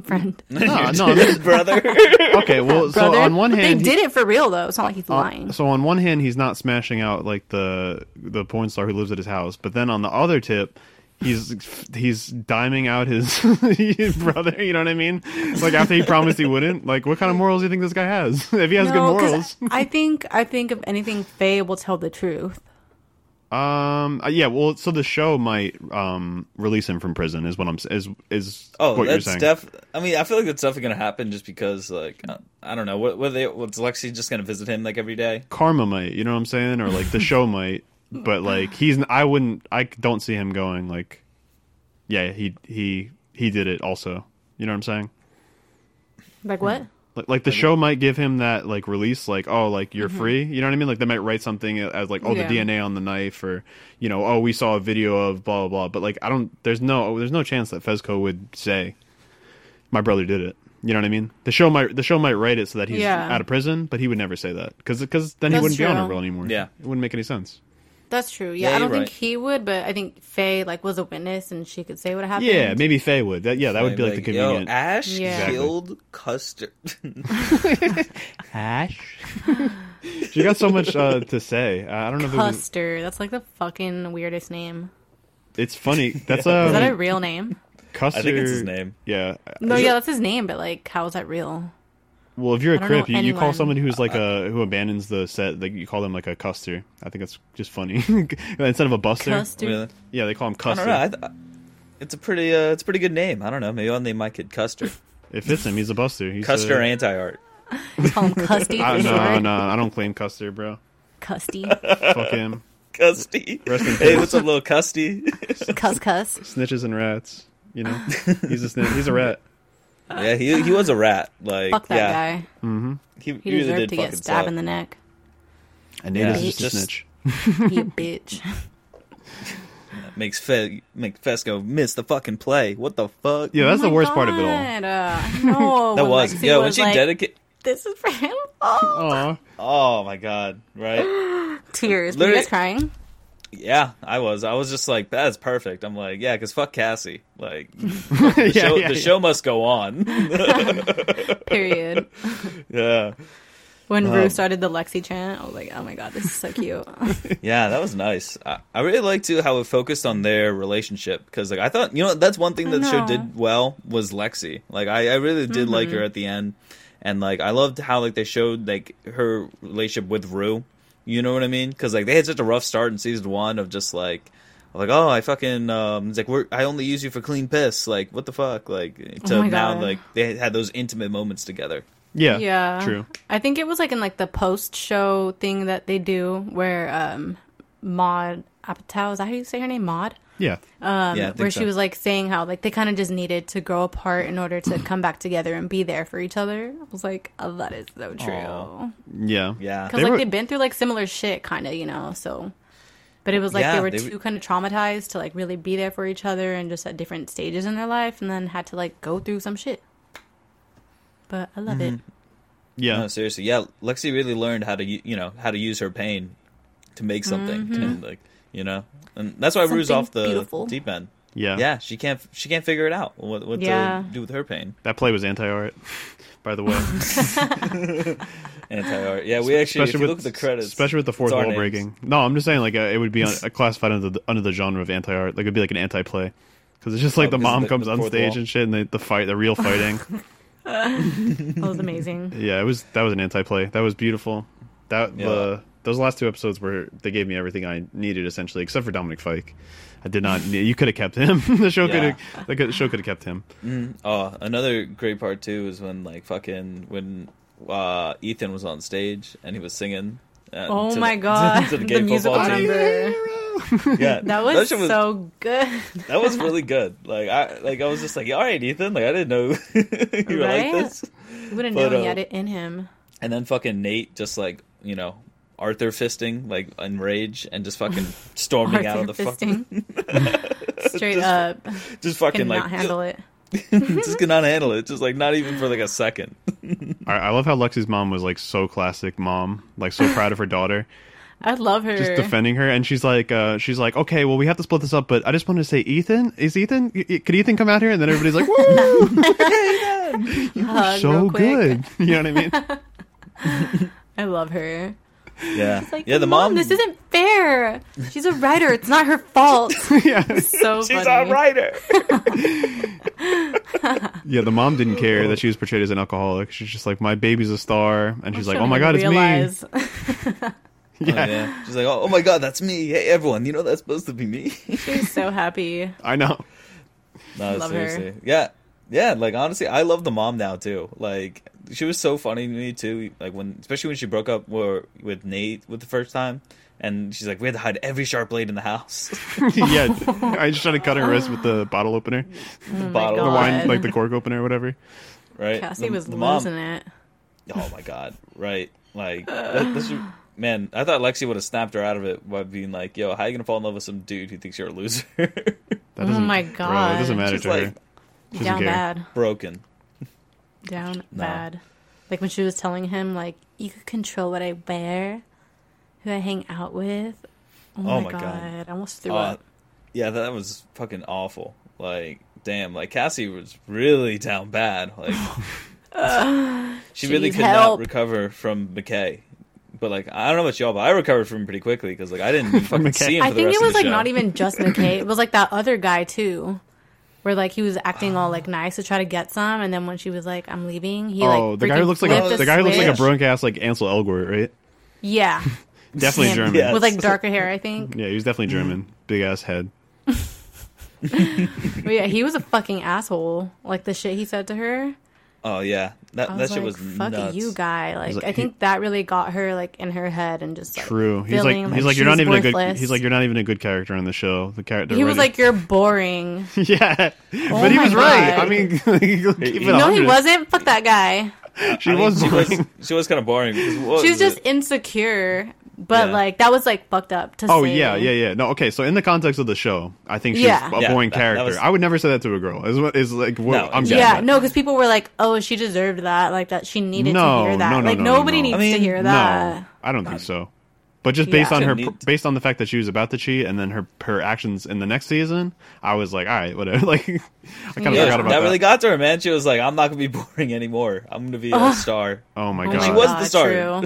friend. No, no. I mean- brother. okay, well, so Brother. on one hand, they he- did it for real though. It's not like he's Uh, lying. so on one hand, he's not smashing out like the the porn star who lives at his house, but then on the other tip, he's he's diming out his, his brother. You know what I mean? Like after he promised he wouldn't. Like, what kind of morals do you think this guy has? if he has good morals, I think I think if anything, Faye will tell the truth. Um, uh, yeah. Well, so the show might um release him from prison. Is what I'm s- is is Oh, what you're that's saying? def. I mean, I feel like that's definitely gonna happen just because, like, uh, I don't know. What, what they? What's Lexi just gonna visit him like every day? Karma might. You know what I'm saying? Or like the show might. But like he's, I wouldn't. I don't see him going like, yeah, he he he did it also. You know what I'm saying? Like what? Like, like the show might give him that like release, like oh, like you're Mm-hmm. free. You know what I mean? Like they might write something as like oh, Yeah. the DNA on the knife, or you know, oh, we saw a video of blah blah blah. But like I don't, there's no, there's no chance that Fezco would say, my brother did it. You know what I mean? The show might, the show might write it so that he's Yeah. out of prison, but he would never say that because because then he wouldn't be true. honorable anymore. Yeah. it wouldn't make any sense. That's true. Yeah, Yeah, I don't you're think he would, but I think Faye like was a witness and she could say what happened. Yeah, maybe Faye would. That, yeah, that would be like, the convenient. Yo, Ash Yeah. Exactly. killed Custer. Ash. she got so much uh, to say. I don't know if it was, Custer. That's like the fucking weirdest name. it's funny. That's a. Is um, that a real name? Custer. I think it's his name. Yeah. No, Is it- yeah, that's his name, but like, how is that real? Well, if you're a don't crip, you, you call someone who's like a who abandons the set, like you call them like a custer. I think that's just funny. Instead of a buster, Custer. Really? yeah, they call him custer. I custer. don't know. I th- it's a pretty, uh, it's a pretty good name. I don't know. Maybe I'll name my kid Custer. It fits him. He's a buster. He's Custer a, anti art. Call him Custy I, no, no, I don't claim Custer, bro. Custy. Fuck him. Custy. Hey, what's up, little Custy? Cuss cuss. Snitches and rats. You know, he's a snitch. He's a rat. Yeah, he he was a rat. Like, Fuck that yeah, guy. He, He really deserved did to get stabbed suck. in the neck. And Yeah, Nate is just a snitch. He a bitch. Makes Fe- make Fezco miss the fucking play. What the fuck? Yeah, that's Oh the my worst part of it all. Uh, no, that was Lexi yeah. When was she like, dedicated. This is for him. Oh, Aw. Oh my god! Right? tears. Were you Literally- guys crying? Yeah, I was. I was just like, that's perfect. I'm like, yeah, because fuck Cassie. Like, yeah, the, show, yeah, the yeah. show must go on. Period. yeah, When Um, Rue started the Lexi chant, I was like, oh my god, this is so cute. yeah, that was nice. I, I really liked too how it focused on their relationship because, like, I thought you know that's one thing that the show did well was Lexi. Like, I, I really did like Mm-hmm. her at the end, and like I loved how like they showed like her relationship with Rue. You know what I mean? Because like they had such a rough start in season one of just like. like, oh, I fucking, um, it's like, we're, I only use you for clean piss. Like, what the fuck? Like, to Oh now, God. like, they had those intimate moments together. Yeah, Yeah. true. I think it was like in like the post show thing that they do where um Maude Apatow, is that how you say her name? Maude? Yeah, Um, Yeah, I think where she so. was like saying how like they kind of just needed to grow apart in order to come back together and be there for each other. I was like, oh, that is so true. Aw. yeah, Yeah. Because like were- they've been through like similar shit, kind of, you know. So, but it was like Yeah, they were they- too kind of traumatized to like really be there for each other and just at different stages in their life, and then had to like go through some shit. But I love Mm-hmm. it. yeah. No, seriously. Yeah, Lexi really learned how to, you know, how to use her pain to make something, and like, you know, and that's why Rue's Mm-hmm. Off the beautiful. deep end. yeah, Yeah, she can't, she can't figure it out what, what Yeah. to do with her pain. That play was anti-art, by the way. Anti art. Yeah, we actually, if you with, look at the credits, especially with the fourth it's wall names. breaking. No, I'm just saying like uh, it would be un- uh, classified under the under the genre of anti-art. Like it'd be like an anti-play because it's just like Oh, the 'cause mom the- comes the on stage wall. and shit, and the, the fight, the real fighting. That was amazing. yeah, it was that was an anti-play. That was beautiful. That Yeah. the those last two episodes where they gave me everything I needed essentially, except for Dominic Fike. I did not. need- You could have kept him. the show could Yeah. have. The show could have kept him. Oh, another great part too is when like fucking when uh, Ethan was on stage and he was singing. Uh, Oh to my the- god, to the, the, gay musical football team. number. Yeah, That was, shit so good. that was really good. Like I like I was just like, all right, Ethan. Like I didn't know you were like Right? this. You wouldn't But, know he uh, had it in him. And then fucking Nate just like you know Arthur fisting like in rage and just fucking storming out of the fucking. Straight Just up. just fucking Cannot like handle it. just cannot handle it. Just like not even for like a second. I, I love how Lexi's mom was like so classic mom, like so proud of her daughter. I love her. just defending her and she's like uh she's like okay well we have to split this up but i just wanted to say ethan is ethan y- y- could ethan come out here and then everybody's like woo you were so good you know what i mean I love her. Yeah, It's like, yeah. The mom, mom. this isn't fair. She's a writer. It's not her fault. yeah so She's funny. a writer. yeah the mom didn't care that she was portrayed as an alcoholic she's just like my baby's a star and she's like oh my god it's me realize. Oh, yeah. She's like, oh, oh my god, that's me. Hey, everyone, you know that's supposed to be me. She's so happy. i know no, Love her. Yeah. Yeah, like honestly, I love the mom now too. Like she was so funny to me too. Like when, especially when she broke up with Nate with the first time, and she's like, we had to hide every sharp blade in the house. yeah i just tried to cut her wrist with the bottle opener Oh my bottle. the wine like the cork opener or whatever right? Cassie The- was the mom- losing it. Oh my god! Right? Like that, that's your- man. I thought Lexi would have snapped her out of it by being like, "Yo, how you gonna fall in love with some dude who thinks you're a loser?" that Oh doesn't my bro, it doesn't matter She's to like her She Down bad. broken. Down No. bad. Like when she was telling him, like, you could control what I wear, who I hang out with. Oh, my, my god. God. I almost threw Uh, up. yeah, that was fucking awful. Like, damn, like Cassie was really down bad. Like, she She really could help. not recover from McKay. But like, I don't know about y'all, but I recovered from him pretty quickly because like I didn't even fucking McKay. see him. For I the think rest it was like show. not even just McKay. It was like that other guy too. Where like he was acting all like nice to try to get some, and then when she was like, "I'm leaving," he like oh the guy who looks like a, the guy who looks like a brunk ass like ansel elgort right Yeah, definitely Him. german Yeah. with like darker hair, I think. Yeah, he was definitely mm-hmm. German. Big ass head. But yeah, he was a fucking asshole. Like the shit he said to her. Oh yeah, that I that was shit like, was "Fuck nuts. you, guy!" Like, like, I think that really got her like in her head and just like, True. He's like feeling he's like you're not she's even a good. worthless. He's like you're not even a good character on the show. The character. He was like, "You're boring." yeah, Oh but he my was right. I mean, no, he wasn't. Fuck that guy. She I mean, was she was she was kind of boring. what She was was just it? insecure, but Yeah. like that was like fucked up to say. Oh say. yeah, yeah, yeah. No, okay. So in the context of the show, I think she's Yeah. a Yeah, boring that- that character. was- I would never say that to a girl. Is what is like what No, I'm exactly. Yeah, no, because people were like, "Oh, she deserved that. Like that, she needed No, to hear that. no, no, like no, no, nobody no. needs I mean, to hear that." No, I don't think so. But just based Yeah. on her, Shouldn't need- based on the fact that she was about to cheat, and then her her actions in the next season, I was like, all right, whatever. Like, I kind of Yeah, forgot about that that. really got to her, man. She was like, "I'm not gonna be boring anymore. I'm gonna be a star." oh my Oh god, She was the star.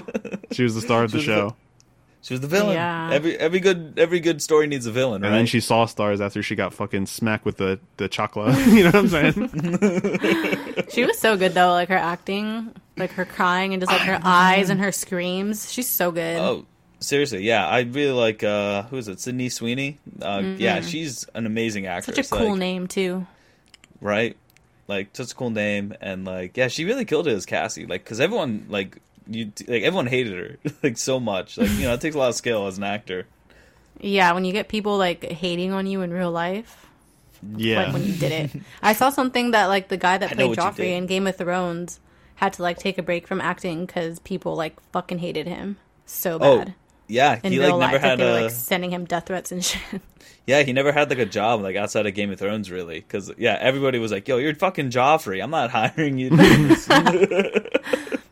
she was the star of the was the- show. She was the villain. Yeah. Every every good every good story needs a villain, right? And then she saw stars after she got fucking smacked with the the chocolate. you know what I'm saying? She was so good though, like her acting, like her crying and just like her eyes and her screams. She's so good. oh seriously, yeah, I really like uh who is it? Sydney Sweeney. Uh, Yeah, she's an amazing actress. Mm-hmm. Such a cool like, name too. right? Like such a cool name, and like yeah, she really killed it as Cassie. Like because everyone like you like everyone hated her like so much. Like you know, it takes a lot of skill as an actor. Yeah, when you get people like hating on you in real life, Yeah. like when you did it. I saw something that like the guy that played Joffrey in Game of Thrones had to like take a break from acting because people like fucking hated him so Oh, bad yeah, in he real like never life. Like, had they were a like sending him death threats and shit. yeah he never had like a job like outside of Game of Thrones really because yeah everybody was like yo you're fucking Joffrey I'm not hiring you. to do this."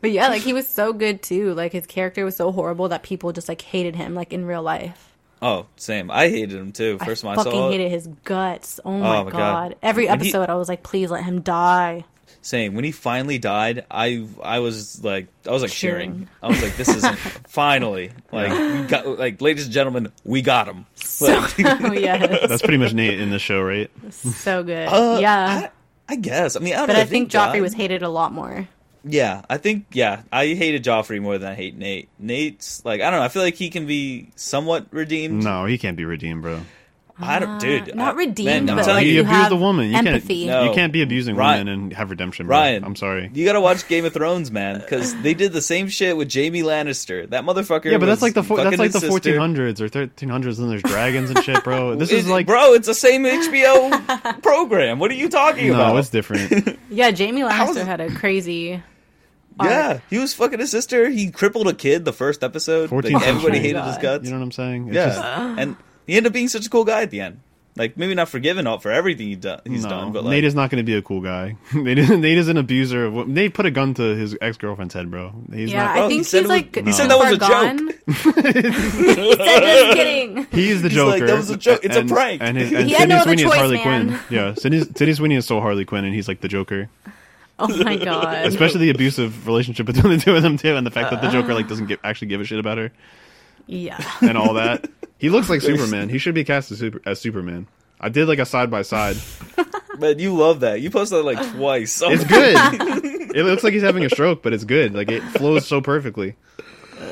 but yeah, like he was so good too. Like his character was so horrible that people just like hated him like in real life. oh, same. I hated him too. First I time I fucking hated his guts. Oh, oh my, my god. God. Every When he- episode I was like, please let him die. Same. When he finally died, I I was like I was like cheering. Cheering. I was like, this is finally like we got like ladies and gentlemen, we got him. So Like, yes. That's pretty much Nate in the show, right? so good. uh, yeah. I, I guess. I mean, I don't but know, I think Joffrey died- was hated a lot more. Yeah, I think yeah, I hated Joffrey more than I hate Nate. Nate's like I don't know. I feel like he can be somewhat redeemed. No, he can't be redeemed, bro. I don't, dude. Uh, not I- redeemed, man, I'm but like he you abuse have the woman. You empathy. can't. No. You can't be abusing Ryan- women and have redemption, bro. Ryan, I'm sorry. You gotta watch Game of Thrones, man, because they did the same shit with Jaime Lannister. That motherfucker. Yeah, but that's was like the four, that's like the sister. 1400s or 1300s, and there's dragons and shit, bro. This is like bro, it's the same HBO program. What are you talking about? no, it's different. Yeah, Jaime Lannister had a crazy. arc. Yeah, he was fucking his sister. He crippled a kid the first episode. Like, everybody century. hated his guts. You know what I'm saying? It's yeah, just- and he ended up being such a cool guy at the end. Like maybe not forgiven all for everything he done, he's no, done, but like Nate is not going to be a cool guy. Nate, is, Nate is an abuser. of what- Nate put a gun to his ex girlfriend's head, bro. He's Yeah, not. I he think said he's it was- like. he said that was a joke. gone. he said just kidding. He's the He's like, Joker. "That was a joke. It's a prank." And, his, and He had Sydney no other Sweeney is Harley man. Quinn. Yeah, Sydney, Sydney Sweeney is so Harley Quinn, and he's like the Joker. Oh my god. Especially the abusive relationship between the two of them too, and the fact that the uh-huh. Joker like doesn't give, actually give a shit about her yeah. and all that. He looks like Superman. He should be cast as, super, as Superman. I did like a side by side. man, you love that. You posted that like twice. Oh It's good. it looks like he's having a stroke, but it's good. Like it flows so perfectly.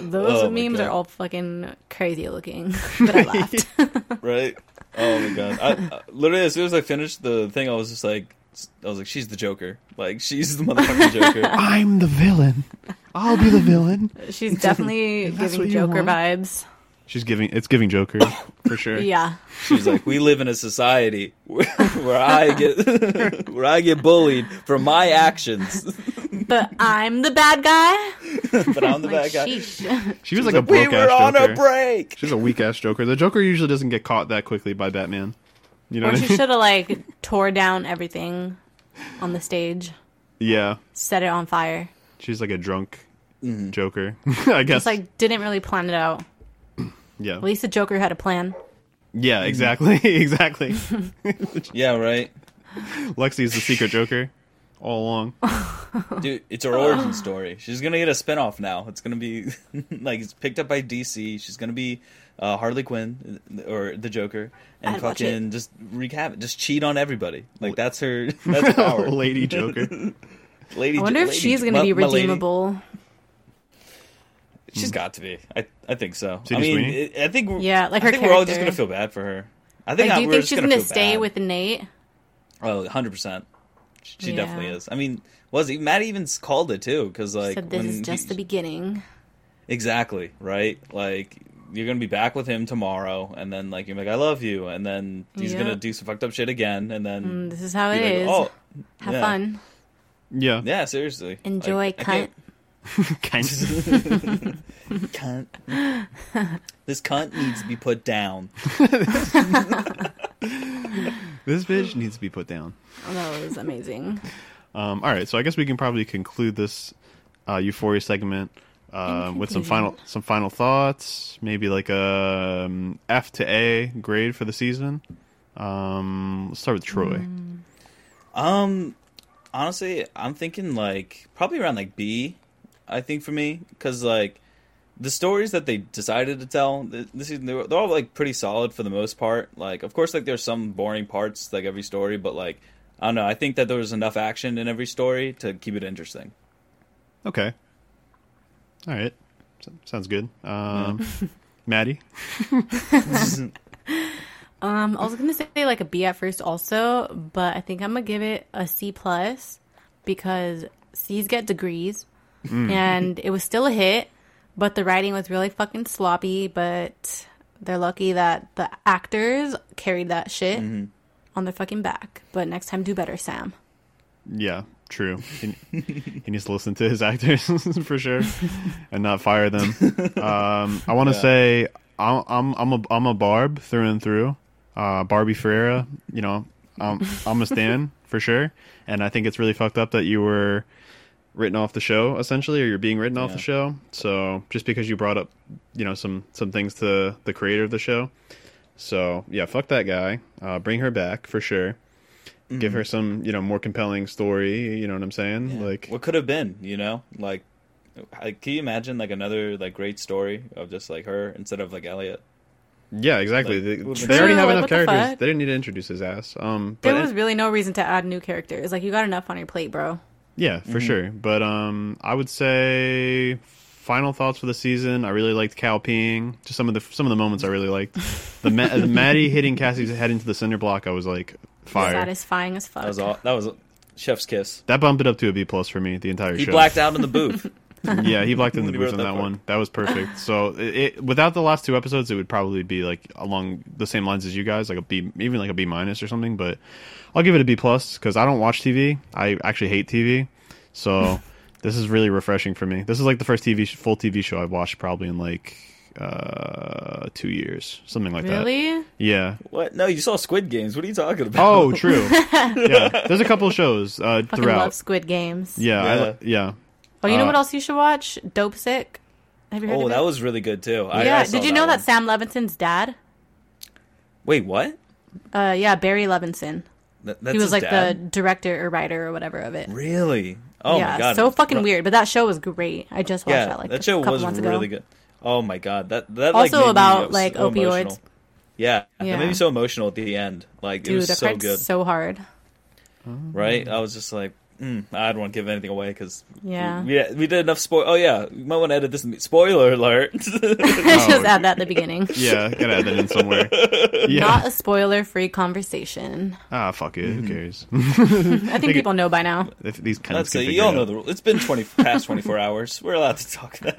Those Oh memes are all fucking crazy looking. But I laughed. right? Oh my god! I, I, literally, as soon as I finished the thing, I was just like, I was like, she's the Joker. Like she's the motherfucking Joker. I'm the villain. I'll be the villain. She's definitely giving Joker vibes. She's giving. It's giving Joker for sure. Yeah. She's like, we live in a society where, where I get where I get bullied for my actions, But I'm the bad guy. but I'm the Like, bad guy. sheesh. She was like, Like, a we broke were ass on Joker. a break. She's a weak ass Joker. The Joker usually doesn't get caught that quickly by Batman. You know Or what I she mean? should have like tore down everything on the stage, Yeah, set it on fire. she's like a drunk Mm-hmm. Joker. I guess. Just like didn't really plan it out. Yeah, At least the Joker had a plan. yeah, exactly, exactly. Yeah, right. Lexi's the secret Joker all along. Dude, it's her origin story. She's gonna get a spinoff now. It's gonna be like it's picked up by DC. She's gonna be uh, Harley Quinn or the Joker, and I'd fucking just wreak havoc, just cheat on everybody. Like that's her. That's her power. Lady Joker. Lady. I wonder if lady- she's gonna my- be my lady. redeemable. She's got to be. I I think so. I mean, Sweeney? I think we're- Yeah, like her I her think we're all just gonna feel bad for her. I think Like, do you think she's gonna, gonna stay bad. with Nate? Oh, 100 percent. She Yeah. definitely is. I mean, was he? Matt even called it too, because like Said this when is just he- the beginning. Exactly, right? Like you're gonna be back with him tomorrow, and then like you're like, I love you, and then he's Yeah. gonna do some fucked up shit again, and then Mm, This is how be it like, is. oh, Have yeah. fun. Yeah, Yeah, seriously. Enjoy, Like, I cunt. kind can't- cunt. this cunt needs to be put down. This bitch needs to be put down. Oh, that was amazing. Um, all right, so I guess we can probably conclude this uh, Euphoria segment uh, with some final some final thoughts. Maybe like a um, F to A grade for the season. Um, let's start with Troy. Um, honestly, I'm thinking like probably around like B. I think for me, because like the stories that they decided to tell this season, they were, they're all like pretty solid for the most part. Like, of course, like there's some boring parts like every story, but like I don't know. I think that there was enough action in every story to keep it interesting. Okay. All right. So- sounds good. Um, Maddie. Um, I was gonna say like a B at first also, but I think I'm gonna give it a C plus because C's get degrees, and it was still a hit, but the writing was really fucking sloppy. But they're lucky that the actors carried that shit on their fucking back. But next time, do better, Sam. Yeah, true. He, he needs to listen to his actors for sure, and not fire them. Um, I want to Yeah. say I'm I'm I'm a I'm a Barb through and through. Uh, Barbie Ferreira, you know, um, I'm a stan for sure, and I think it's really fucked up that you were written off the show essentially, or you're being written off the show. So just because you brought up, you know, some some things to the creator of the show. So yeah, fuck that guy. Uh, bring her back for sure. Give her some, you know, more compelling story. You know what I'm saying? Mm-hmm. Yeah. Like, what could have been, you know? Like, I- can you imagine like another like great story of just like her instead of like Elliot? yeah, exactly. Like, they, they already have like, enough what the characters. They didn't need to introduce his ass. Um, There but was really no reason to add new characters. Like you got enough on your plate, bro. Yeah, for sure. But um, I would say final thoughts for the season. I really liked Cal peeing. Just some of the some of the moments I really liked. The, Ma- the Maddie hitting Cassie's head into the cinder block. I was like fire. Satisfying as fuck. That was all. That was chef's kiss. That bumped it up to a B plus for me. The entire He show. blacked out in the booth. yeah, he blocked in the When booth on that that one. That was perfect. So it, it without the last two episodes, it would probably be like along the same lines as you guys, like a B, even like a B minus or something. But I'll give it a B plus because I don't watch TV. I actually hate TV. So this is really refreshing for me. This is like the first TV full TV show I've watched probably in like uh two years, something like that. really? Yeah. what? No, you saw Squid Games. What are you talking about? Oh, true. yeah. There's a couple of shows uh, Fucking throughout. love Squid Games. Yeah, I, Yeah. li- yeah. Oh, you know Uh, what else you should watch? Dopesick. Have you heard Oh, of that was really good too. I, yeah. I Did you know that. Sam Levinson's dad? Wait, what? Uh, yeah, Barry Levinson. That's he was like dad? the director or writer or whatever of it. Really? Oh yeah, my god! so fucking weird. But that show was great. I just watched Yeah, that like that a show couple was months really good. Oh my god, that that like, Also made me, about, uh, like, so opioids. emotional. Yeah, Yeah. that made me so emotional at the end. Like it was so good, so hard. right? I was just like, mm, I don't want to give anything away because Yeah. we, we did enough spoil. Oh yeah, you might want to edit this. Spoiler alert. just add that at the beginning. Yeah, gotta add that in somewhere. Yeah. Not a spoiler-free conversation. ah, fuck it. Who cares? I think people know by now. If these kind Let's of say you all know the rule. It's been twenty past twenty four hours. We're allowed to talk now.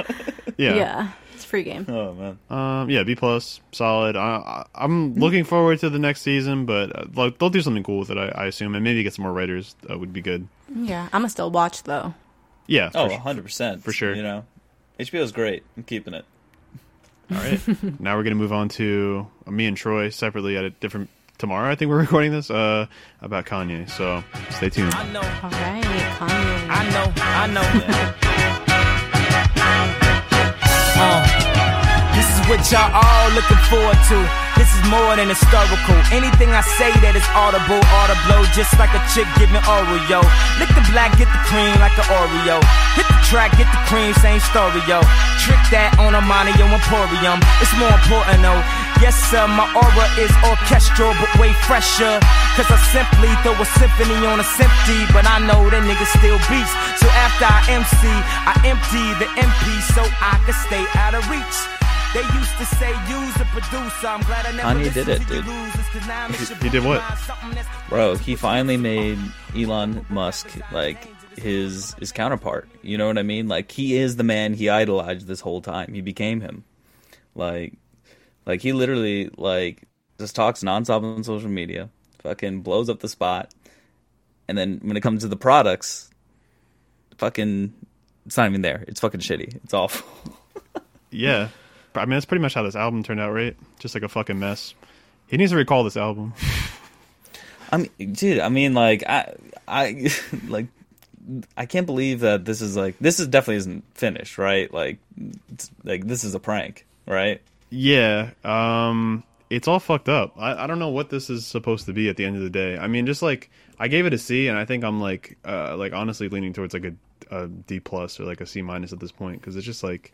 Yeah. Yeah, it's a free game. oh man. Um. Yeah. B plus. Solid. I, I, I'm looking forward to the next season, but uh, like they'll do something cool with it. I, I assume, and maybe get some more writers. That would be good. Yeah, I'm gonna still watch though. Yeah. Oh, 100 percent For sure. You know, HBO's great. I'm keeping it. All right. now we're gonna move on to uh, me and Troy separately at a different tomorrow. I think we're recording this uh about Kanye. So stay tuned. I know, All right, Kanye. I know, I know. Uh, this is what y'all all looking forward to. This is more than historical. Anything I say that is audible, audible, just like a chick giving Oreo. Lick the black, get the cream like an Oreo. Hit the track, get the cream, same story, yo. Trick that on a Monio Emporium. It's more important though. Yes, sir, my aura is orchestral, but way fresher. Cause I simply throw a symphony on a sympty, but I know that niggas still beats. So after I MC, I empty the MP so I can stay out of reach. They used to say use a producer. I'm glad I never Kanye did it, dude. losers, 'cause now I'm He- he did what? Blue, something that's- Bro, he finally made Elon Musk like his his counterpart. You know what I mean? Like he is the man he idolized this whole time. He became him. Like like he literally like just talks nonstop on social media, fucking blows up the spot. And then when it comes to the products, fucking it's not even there. It's fucking shitty. It's awful. Yeah. I mean, that's pretty much how this album turned out, right? Just like a fucking mess. He needs to recall this album. I mean, dude. I mean, like, I, I, like, I can't believe that this is like this is definitely isn't finished, right? Like, it's, like this is a prank, right? Yeah, um, it's all fucked up. I, I don't know what this is supposed to be at the end of the day. I mean, just like I gave it a C, and I think I'm like, uh, like honestly leaning towards like a, a D plus or like a C minus at this point because it's just like,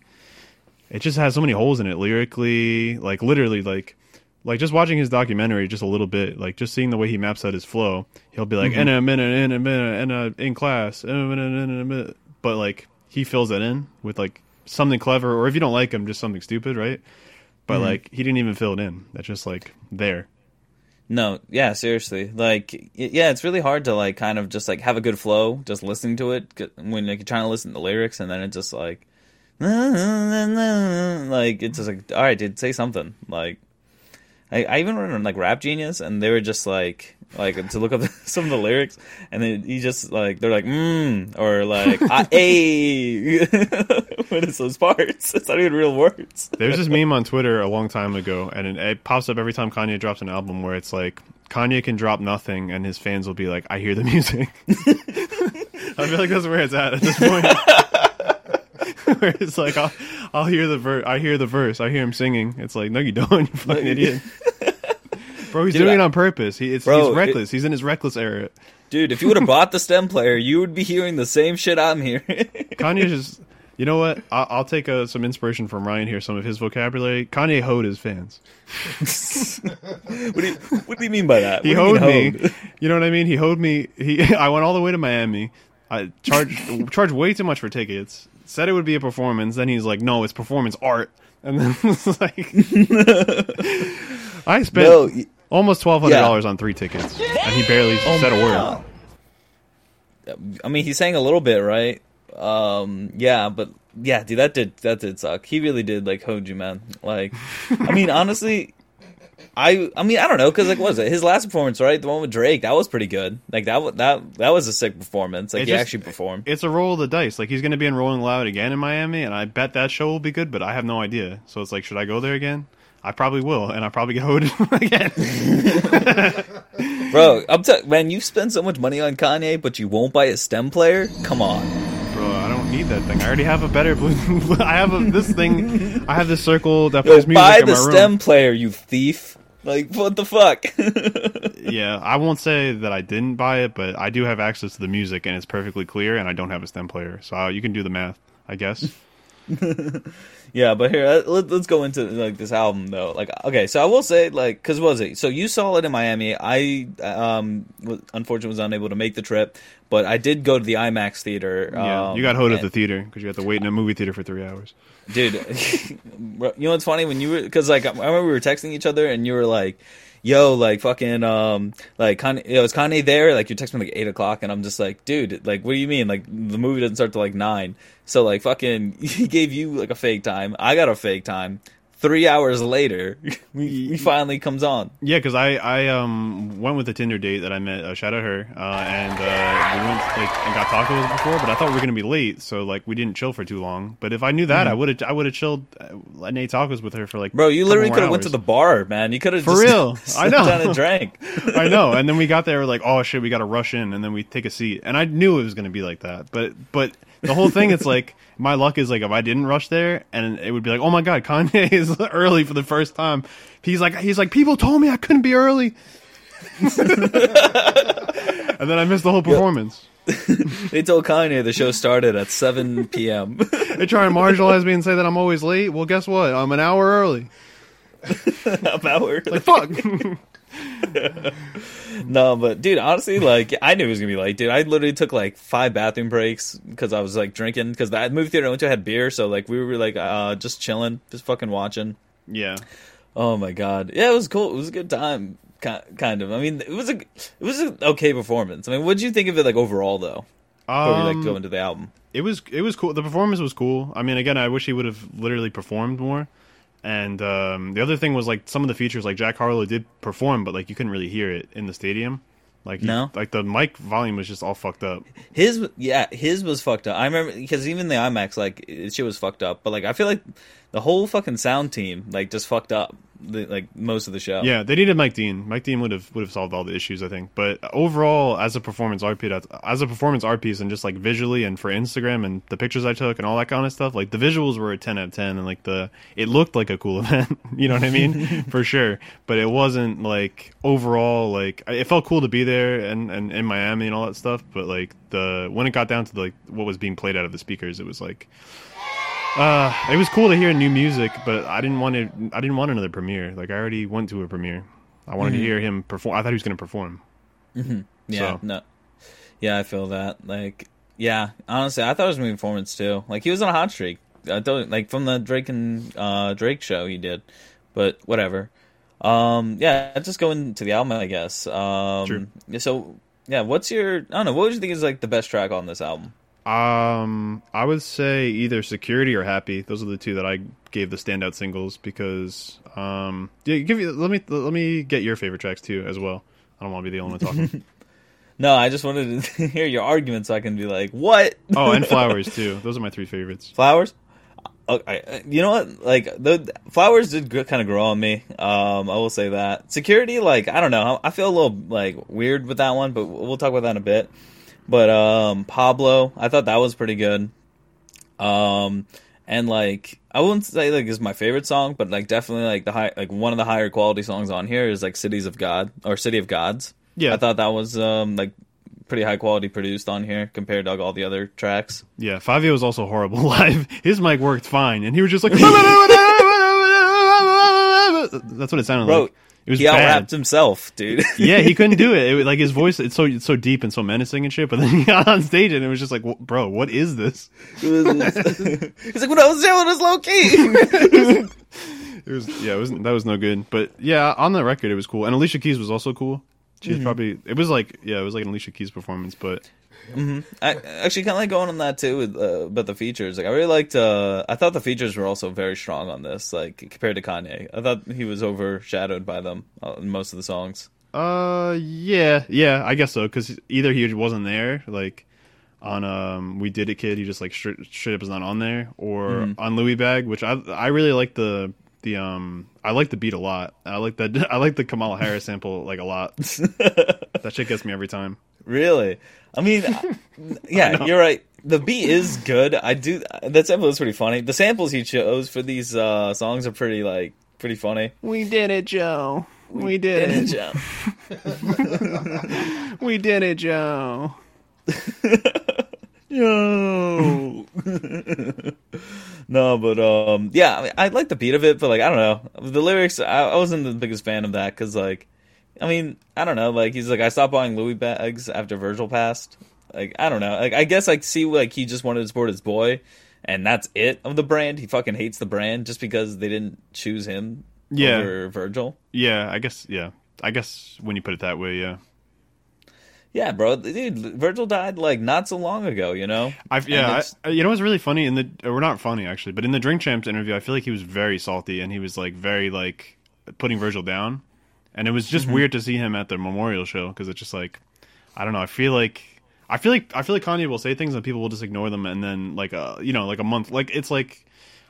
it just has so many holes in it lyrically, like literally, like, like just watching his documentary just a little bit, like just seeing the way he maps out his flow. He'll be like, in a minute, in a minute, in a in class, in a minute, in a minute, but like he fills that in with like something clever, or if you don't like him, just something stupid, right? But like he didn't even fill it in. That's just like there. No, yeah, seriously. Like, yeah, it's really hard to like kind of just like have a good flow just listening to it when like, you're trying to listen to the lyrics and then it's just like, like it's just like, all right, dude, say something. Like, I, I even read on like Rap Genius and they were just like, like to look up some of the lyrics and then he just like they're like mm or like ah, a what is those parts? It's not even real words. There's this meme on Twitter a long time ago, and it, it pops up every time Kanye drops an album where it's like Kanye can drop nothing, and his fans will be like, "I hear the music." I feel like that's where it's at at this point. where it's like, I'll, I'll hear the verse. I hear the verse. I hear him singing. It's like, no, you don't. You fucking idiot. Bro, he's Dude, doing I- it on purpose. He, it's, Bro, he's it- reckless. he's in his reckless era. Dude, if you would have bought the stem player, you would be hearing the same shit I'm hearing. Kanye just, you know what? I'll, I'll take uh, some inspiration from Ryan here. Some of his vocabulary. Kanye hoed his fans. what, do you, what do you mean by that? He hoed me. hoed? You know what I mean? He hoed me. He. I went all the way to Miami. I charged charged way too much for tickets. Said it would be a performance. Then he's like, "No, it's performance art." And then it's like, I spent No, y- almost twelve hundred dollars on three tickets, and he barely said a word. God. I mean, he's saying a little bit, right? Um, yeah, but yeah, dude, that did that did suck. He really did like hold you, man. Like, I mean, honestly, I I mean, I don't know, because like, what was it his last performance, right? The one with Drake, that was pretty good. Like that that that was a sick performance. Like It he just- actually performed. It's a roll of the dice. Like he's going to be in Rolling Loud again in Miami, and I bet that show will be good. But I have no idea. So it's like, should I go there again? I probably will, and I probably get hoed again. Bro, I'm t- man, you spend so much money on Kanye, but you won't buy a stem player? Come on. Bro, I need that thing. I already have a better blue. I have a, this thing. I have this circle that Yo, plays music buy in the my room. stem player, you thief. Like, what the fuck? Yeah, I won't say that I didn't buy it, but I do have access to the music, and it's perfectly clear. And I don't have a stem player, so uh, you can do the math, I guess. yeah, but here, uh, let, let's go into like this album though. Like, okay, so I will say, like, cause was it? So you saw it in Miami. I, um, unfortunately was unable to make the trip, but I did go to the IMAX theater. Yeah, um, you got hoed at and- the theater because you had to wait in a movie theater for three hours. dude you know what's funny when you were because like i remember we were texting each other and you were like yo like fucking um like Kanye, yo, is kanye there? Like you text me like 8 o'clock and i'm just like dude like what do you mean? Like the movie doesn't start till like 9 so like fucking he gave you like a fake time. I got a fake time three hours later we, we finally comes on Yeah, because I I um went with a Tinder date that I met. Uh, shout out her, uh, and uh, we went like and got tacos before, but I thought we were gonna be late, so like we didn't chill for too long. But if I knew that, I would have I would have chilled uh, and ate tacos with her for like Mm-hmm. bro you literally could have went to the bar man you could have For real. I know. down and drank I know. And then we got there, we're like, oh shit, we got to rush in, and then we take a seat. And I knew it was going to be like that. But but the whole thing, it's like my luck is like if I didn't rush there, and it would be like, oh my god, Kanye is early for the first time. He's like he's like people told me I couldn't be early, and then I missed the whole performance. they told kanye the show started at 7 p.m They try and marginalize me and say that I'm always late. Well, guess what? I'm an hour early. an hour Like fuck. No, but dude, honestly, like I knew it was gonna be late, dude. I literally took like five bathroom breaks because I was like drinking. Because that movie theater I went to had beer, so like we were like uh just chilling, just fucking watching. yeah. Oh my god, yeah, it was cool. It was a good time, kind of. I mean, it was a it was an okay performance. I mean, what did you think of it like overall though? Before we like Um, go into the album. it was it was cool. The performance was cool. I mean, again, I wish he would have literally performed more. And um, the other thing was like some of the features, like Jack Harlow did perform, but like you couldn't really hear it in the stadium. Like he- No? like the mic volume was just all fucked up. His yeah, his was fucked up. I remember because even the IMAX like it, shit was fucked up. But like I feel like the whole fucking sound team like just fucked up the, like most of the show. Yeah, they needed Mike Dean. Mike Dean would have would have solved all the issues, I think. But overall, as a performance art piece, as a performance art piece, and just like visually and for Instagram and the pictures I took and all that kind of stuff, like the visuals were a ten out of ten, and like the it looked like a cool event. you know what I mean? for sure. But it wasn't like overall like it felt cool to be there and and in Miami and all that stuff. But like the when it got down to like what was being played out of the speakers, it was like. Uh, it was cool to hear new music, but I didn't want to. I didn't want another premiere. Like I already went to a premiere. I wanted to hear him perform. I thought he was going to perform. Yeah, So- no. Yeah, I feel that. Like, yeah, honestly, I thought it was a movie performance too. Like, he was on a hot streak. I thought, like, from the Drake and uh, Drake show he did. but whatever. Um, yeah, just go into the album, I guess. Um, Sure. So, yeah, what's your? I don't know. What would you think is like the best track on this album? Um, I would say either Security or Happy. Those are the two that I gave the standout singles because um, yeah, give you let me let me get your favorite tracks too as well. I don't want to be the only one talking. No, I just wanted to hear your argument so I can be like, what? oh, and Flowers too. Those are my three favorites. Flowers. Okay, you know what? Like the flowers did kind of grow on me. Um, I will say that security. Like I don't know. I feel a little like weird with that one, but we'll talk about that in a bit. But um, Pablo, I thought that was pretty good. Um, and like I wouldn't say like is my favorite song, but like definitely like the high like one of the higher quality songs on here is like Cities of God or City of Gods. Yeah. I thought that was um like pretty high quality produced on here compared to all the other tracks. Yeah, Fivio was also horrible live. His mic worked fine, and he was just like. That's what it sounded Bro, like. It was he bad. out rapped himself, dude. yeah, he couldn't do it. it. was- Like his voice, it's so it's so deep and so menacing and shit. But then he got on stage and it was just like, bro, what is this? He's like, when I was it was low key. It was yeah, it was that was no good. But yeah, on the record, it was cool. And Alicia Keys was also cool. She's Mm-hmm. probably it was like yeah, it was like an Alicia Keys performance. But I actually kind of like going on that too with uh, about the features. Like, I really liked. Uh, I thought the features were also very strong on this. Like compared to Kanye, I thought he was overshadowed by them uh, in most of the songs. uh, yeah, yeah, I guess so. Because either he wasn't there, like on um, we did it, kid. He just like straight, straight up is not on there, or Mm-hmm. on Louis Bag, which I I really like the the um I like the beat a lot. I like that I like the Kamala Harris sample like a lot. that shit gets me every time. Really, I mean, I- yeah, you're right. The beat is good. I do. That sample is pretty funny. The samples he chose for these uh, songs are pretty like pretty funny. We did it, Joe. We did it. Joe. We did it, Joe. Yo. no, but um, yeah, I, mean, I like the beat of it, but like I don't know the lyrics. I, I wasn't the biggest fan of that because like, I mean, I don't know. Like he's like, I stopped buying Louis bags after Virgil passed. Like I don't know. Like I guess I see like he just wanted to support his boy, and that's it of the brand. He fucking hates the brand just because they didn't choose him Yeah. over Virgil. Yeah, I guess. Yeah, I guess when you put it that way, yeah. Yeah, bro, dude, Virgil died like not so long ago. You know. I've, yeah, I, uh, you know what's really funny in the we're not funny actually, but in the Drink Champs interview, I feel like he was very salty and he was like very like putting Virgil down, and it was just Mm-hmm. weird to see him at the memorial show because it's just like I don't know. I feel like I feel like I feel like Kanye will say things and people will just ignore them, and then like a you know like a month like it's like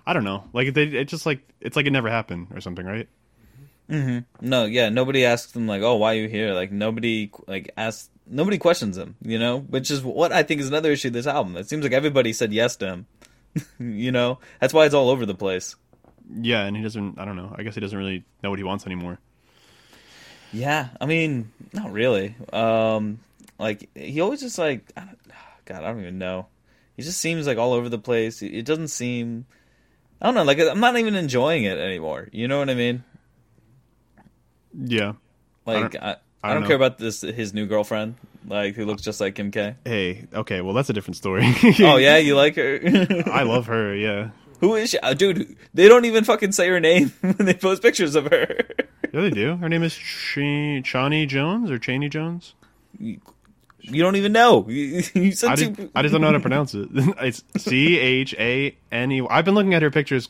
I don't know like they it's just like it's like it never happened or something, right? Mm-hmm. No, yeah, nobody asks them like, "Oh, why are you here?" Like nobody like asks, nobody questions him, you know, which is what I think is another issue of this album. It seems like everybody said yes to him, you know. That's why it's all over the place. Yeah, and he doesn't. I don't know. I guess he doesn't really know what he wants anymore. Yeah, I mean, not really. Um, like he always just like, I don't, God, I don't even know. He just seems like all over the place. It doesn't seem. I don't know. Like I'm not even enjoying it anymore. You know what I mean? Yeah. Like don't- I, I, I don't, don't care about this. His new girlfriend, like who looks just like Kim K. Hey. Okay. Well, that's a different story. Oh yeah, you like her? I love her. Yeah. Who is she, uh, dude? They don't even fucking say her name when they post pictures of her. Yeah, they do. Her name is Ch- Chani Jones or Cheney Jones. You don't even know. You, you said I two. just, I just don't know how to pronounce it. It's C H A N E. I've been looking at her pictures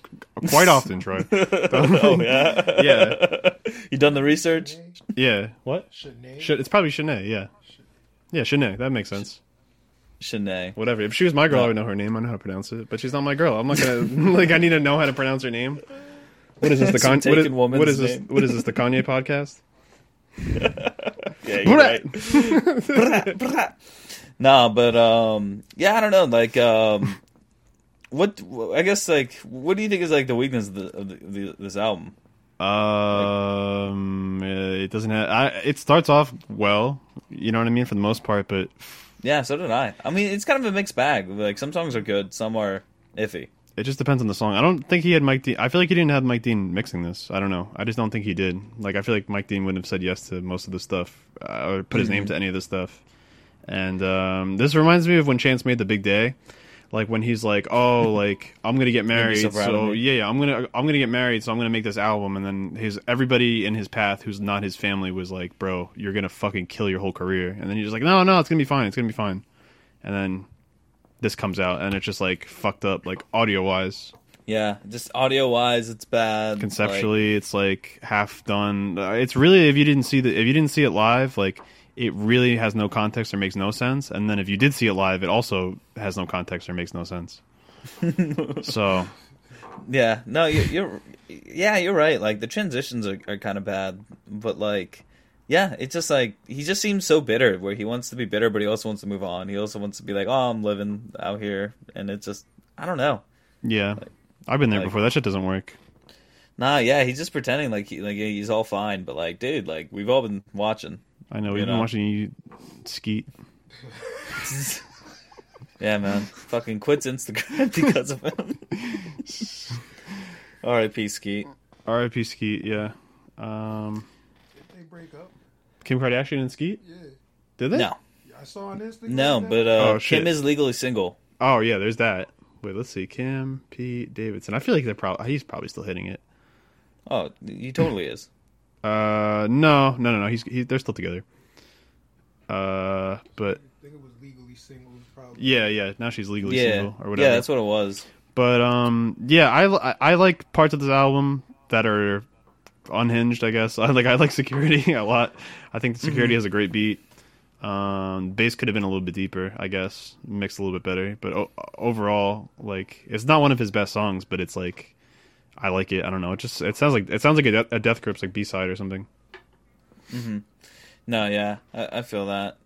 quite often, Troy. Oh, oh yeah, yeah, you done the research? yeah. What? Shanae. It's probably Shanae. Yeah, yeah, Shanae. That makes sense. Shanae. Whatever. If she was my girl, I would know her name. I know how to pronounce it. But she's not my girl. I'm not gonna like. I need to know how to pronounce her name. What is this? The Some Con- what, is, woman's is this? name. What is this? The Kanye podcast? Yeah, you're right. Brah, brah. no, but um, yeah, I don't know. Like, um, what? I guess like, what do you think is like the weakness of, the, of the, the, this album? Um, it doesn't have. I, it starts off well. You know what I mean for the most part, but Yeah, so did I. I mean, it's kind of a mixed bag. Like some songs are good, some are iffy. It just depends on the song. I don't think he had Mike Dean. I feel like he didn't have Mike Dean mixing this. I don't know. I just don't think he did. Like I feel like Mike Dean wouldn't have said yes to most of the stuff uh, or put his name to any of this stuff. And um, this reminds me of when Chance made the Big Day. like when he's like, "Oh, like I'm gonna get married, so so yeah, yeah, I'm gonna I'm gonna get married, so I'm gonna make this album." And then his everybody in his path who's not his family was like, "Bro, you're gonna fucking kill your whole career." And then he's just like, "No, no, it's gonna be fine. It's gonna be fine." And then this comes out, and it's just like fucked up, like audio wise. Yeah, just audio wise, it's bad. Conceptually, it's like half done. Uh, It's really if you didn't see the if you didn't see it live, like it really has no context or makes no sense. And then if you did see it live, it also has no context or makes no sense. so yeah, no, you're, you're, yeah, you're right. Like the transitions are, are kind of bad, but like, yeah, it's just like he just seems so bitter. Where he wants to be bitter, but he also wants to move on. He also wants to be like, oh, I'm living out here, and it's just, I don't know. yeah, I've been there like- before. That shit doesn't work. Nah, yeah, he's just pretending like he like he's all fine, but like, dude, like we've all been watching. I know. We've You been watching you Skete. Yeah, man, fucking quits Instagram because of him. R.I.P. Skete. R.I.P. Skete. Yeah. Um, Did they break up? Kim Kardashian and Skete. Yeah. Did they? No, I saw on Instagram. no, that- but uh, Oh. Kim is legally single. Oh yeah, there's that. Wait, let's see. Kim Pete Davidson. I feel like they're probably he's probably still hitting it. Oh, he totally is. Uh, no, no, no, no. He's he, they're still together. Uh, but I think it was legally single. Probably. yeah, yeah. Now she's legally Yeah, single or whatever. yeah, that's what it was. But um, yeah, I, I I like parts of this album that are unhinged. I guess I like I like Security a lot. I think Mm-hmm. Security has a great beat. Um, bass could have been a little bit deeper, I guess, mixed a little bit better. But o- overall, like it's not one of his best songs, but it's like I like it. I don't know. It just it sounds like it sounds like a, De- a Death Grips like B side or something. Mm-hmm. No, yeah, I, I feel that.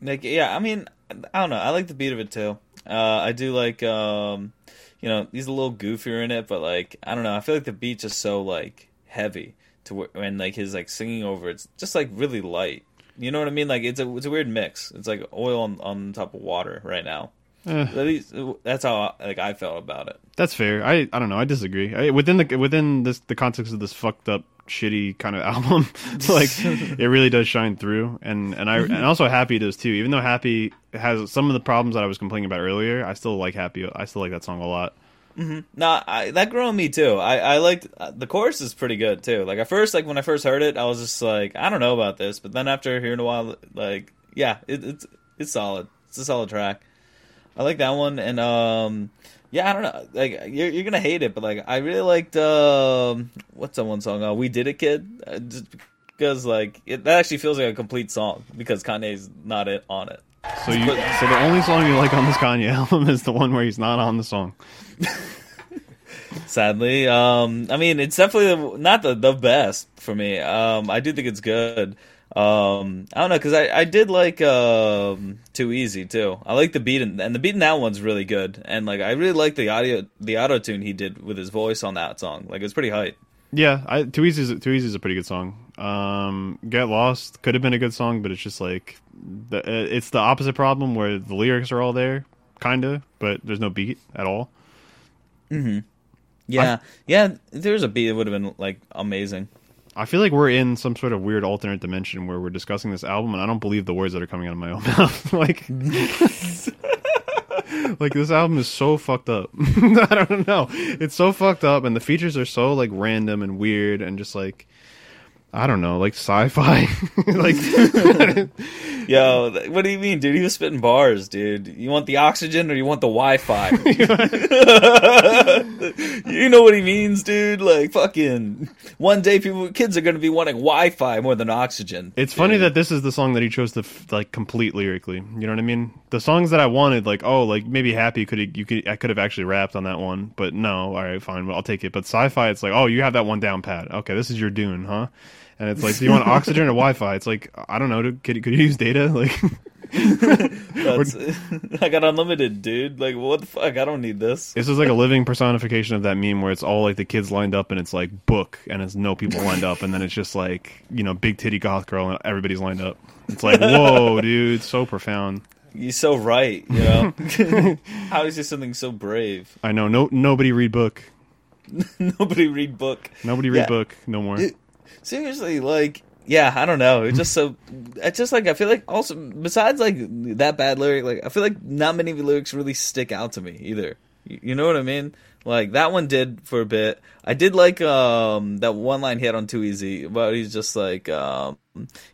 Like, yeah, I mean, I don't know. I like the beat of it too. Uh, I do like, um, you know, he's a little goofier in it, but like, I don't know. I feel like the beat's just so like heavy to and like his like singing over it's just like really light. You know what I mean? Like it's a it's a weird mix. It's like oil on, on top of water right now. Eh. At least that's how like I felt about it. That's fair. I I don't know. I disagree. I, within the within this the context of this fucked up shitty kind of album, like it really does shine through. And and I and also Happy does too. Even though Happy has some of the problems that I was complaining about earlier, I still like Happy. I still like that song a lot. Nah, I, that grew on me too. I I liked uh, the chorus is pretty good too. Like at first, like when I first heard it, I was just like, I don't know about this. But then after hearing a while, like yeah, it, it's it's solid. It's a solid track. I like that one, and um, yeah, I don't know. Like you're you're gonna hate it, but like I really liked um, what's that one song? Uh, we did it, kid. Uh, just because like it, that actually feels like a complete song because Kanye's not it on it. So you so the only song you like on this Kanye album is the one where he's not on the song. sadly. Um, I mean, it's definitely the, not the the best for me. Um, I do think it's good. Um, I don't know because I, I did like um, Too Easy too. I like the beat in, and the beat in that one's really good. And like I really like the audio the auto tune he did with his voice on that song. Like it's pretty hype. Yeah, I, Too Easy is Too Easy is a pretty good song. Um, Get Lost could have been a good song, but it's just like the, uh, it's the opposite problem where the lyrics are all there, kinda, but there's no beat at all. Yeah, yeah. If there was a beat, it would have been like amazing. I feel like we're in some sort of weird alternate dimension where we're discussing this album, and I don't believe the words that are coming out of my own mouth. like, like this album is so fucked up. I don't know. It's so fucked up, and the features are so like random and weird, and just like I don't know, like sci-fi. like, Yo, what do you mean, dude? He was spitting bars, dude. You want the oxygen or you want the Wi-Fi? you know what he means, dude? Like fucking one day, people, kids are gonna be wanting Wi-Fi more than oxygen. It's funny that this is the song that he chose to f- like complete lyrically. You know what I mean? The songs that I wanted, like oh, like maybe Happy could you could I could have actually rapped on that one, but no. All right, fine, well, I'll take it. But Sci-Fi, it's like oh, you have that one down pat. Okay, this is your Dune, huh? And it's like, do you want oxygen or Wi-Fi? It's like I don't know. Could could you use data? Like That's, I got unlimited, dude. Like what the fuck? I don't need this. this is like a living personification of that meme where it's all like the kids lined up and it's like book and it's no people lined up and then it's just like you know big titty goth girl and everybody's lined up. It's like whoa, dude, so profound. You're so right. You know, how is this something so brave? I know. No, nobody read book. Nobody read book. Nobody read Yeah. book no more. It- seriously like yeah, I don't know. It's just so. It's just like I feel like also besides like that bad lyric, like I feel like not many lyrics really stick out to me either. You, you know what I mean? Like that one did for a bit. I did like um that one line he had on Too Easy, but he's just like um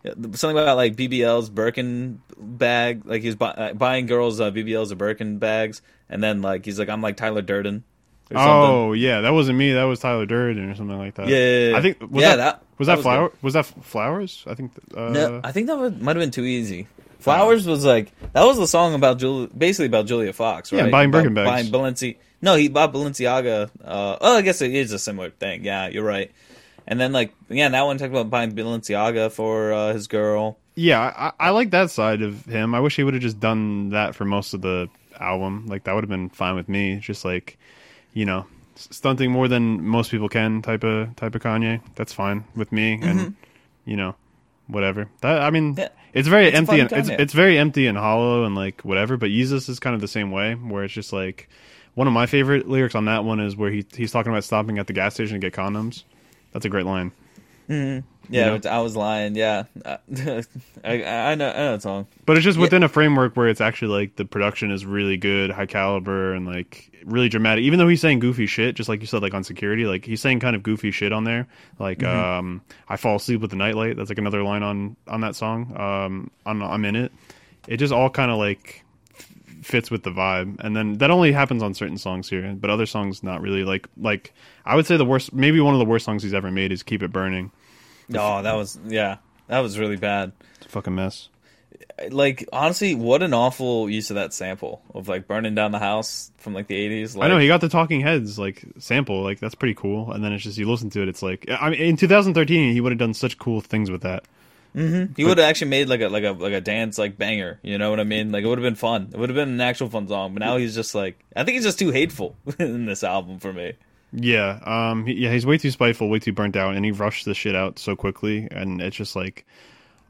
something about like BBL's Birkin bag, like he's bu- uh, buying girls uh, BBL's or Birkin bags, and then like he's like I'm like Tyler Durden. Or something. Oh yeah, that wasn't me. That was Tyler Durden or something like that. Yeah, yeah, yeah. I think was Yeah, that, that- was that that, was flower was that flowers? I think. Uh, No, I think that would, might have been too easy. Flowers was like that was the song about Julia, basically about Julia Fox, right? Yeah, buying About buying Balenci. No, he bought Balenciaga. Uh, oh, I guess it is a similar thing. Yeah, you're right. And then like yeah, that one talked about buying Balenciaga for uh, his girl. yeah, I, I like that side of him. I wish he would have just done that for most of the album. Like that would have been fine with me. Just like, you know, stunting more than most people can type of type of Kanye. That's fine with me. And you know, whatever. That I mean, Mm-hmm. Yeah. it's very It's empty and it's it's very empty and hollow and like whatever. But Jesus is kind of the same way, where it's just like one of my favorite lyrics on that one is where he he's talking about stopping at the gas station to get condoms. That's a great line. Yeah, know? I was lying. Yeah, I, I, I know I know that song. But it's just Yeah. within a framework where it's actually like the production is really good, high caliber, and like really dramatic. Even though he's saying goofy shit, just like you said, like on security, like he's saying kind of goofy shit on there. Like, um, I fall asleep with the nightlight. That's like another line on on that song. Um, on I'm in it. It just all kind of like fits with the vibe, and then that only happens on certain songs here, but other songs not really. Like, like I would say the worst, maybe one of the worst songs he's ever made is "Keep It Burning." Oh, that was yeah, that was really bad. It's a fucking mess. Like honestly, what an awful use of that sample of like burning down the house from like the eighties. Like, I know he got the Talking Heads like sample, like that's pretty cool. And then it's just you listen to it, it's like I mean, in 2013 he would have done such cool things with that. Mm-hmm. He would have actually made like a like a like a dance like banger. You know what I mean? Like it would have been fun. It would have been an actual fun song. But now he's just like I think he's just too hateful in this album for me. Yeah, um, yeah, he's way too spiteful, way too burnt out, and he rushed the shit out so quickly, and it's just like.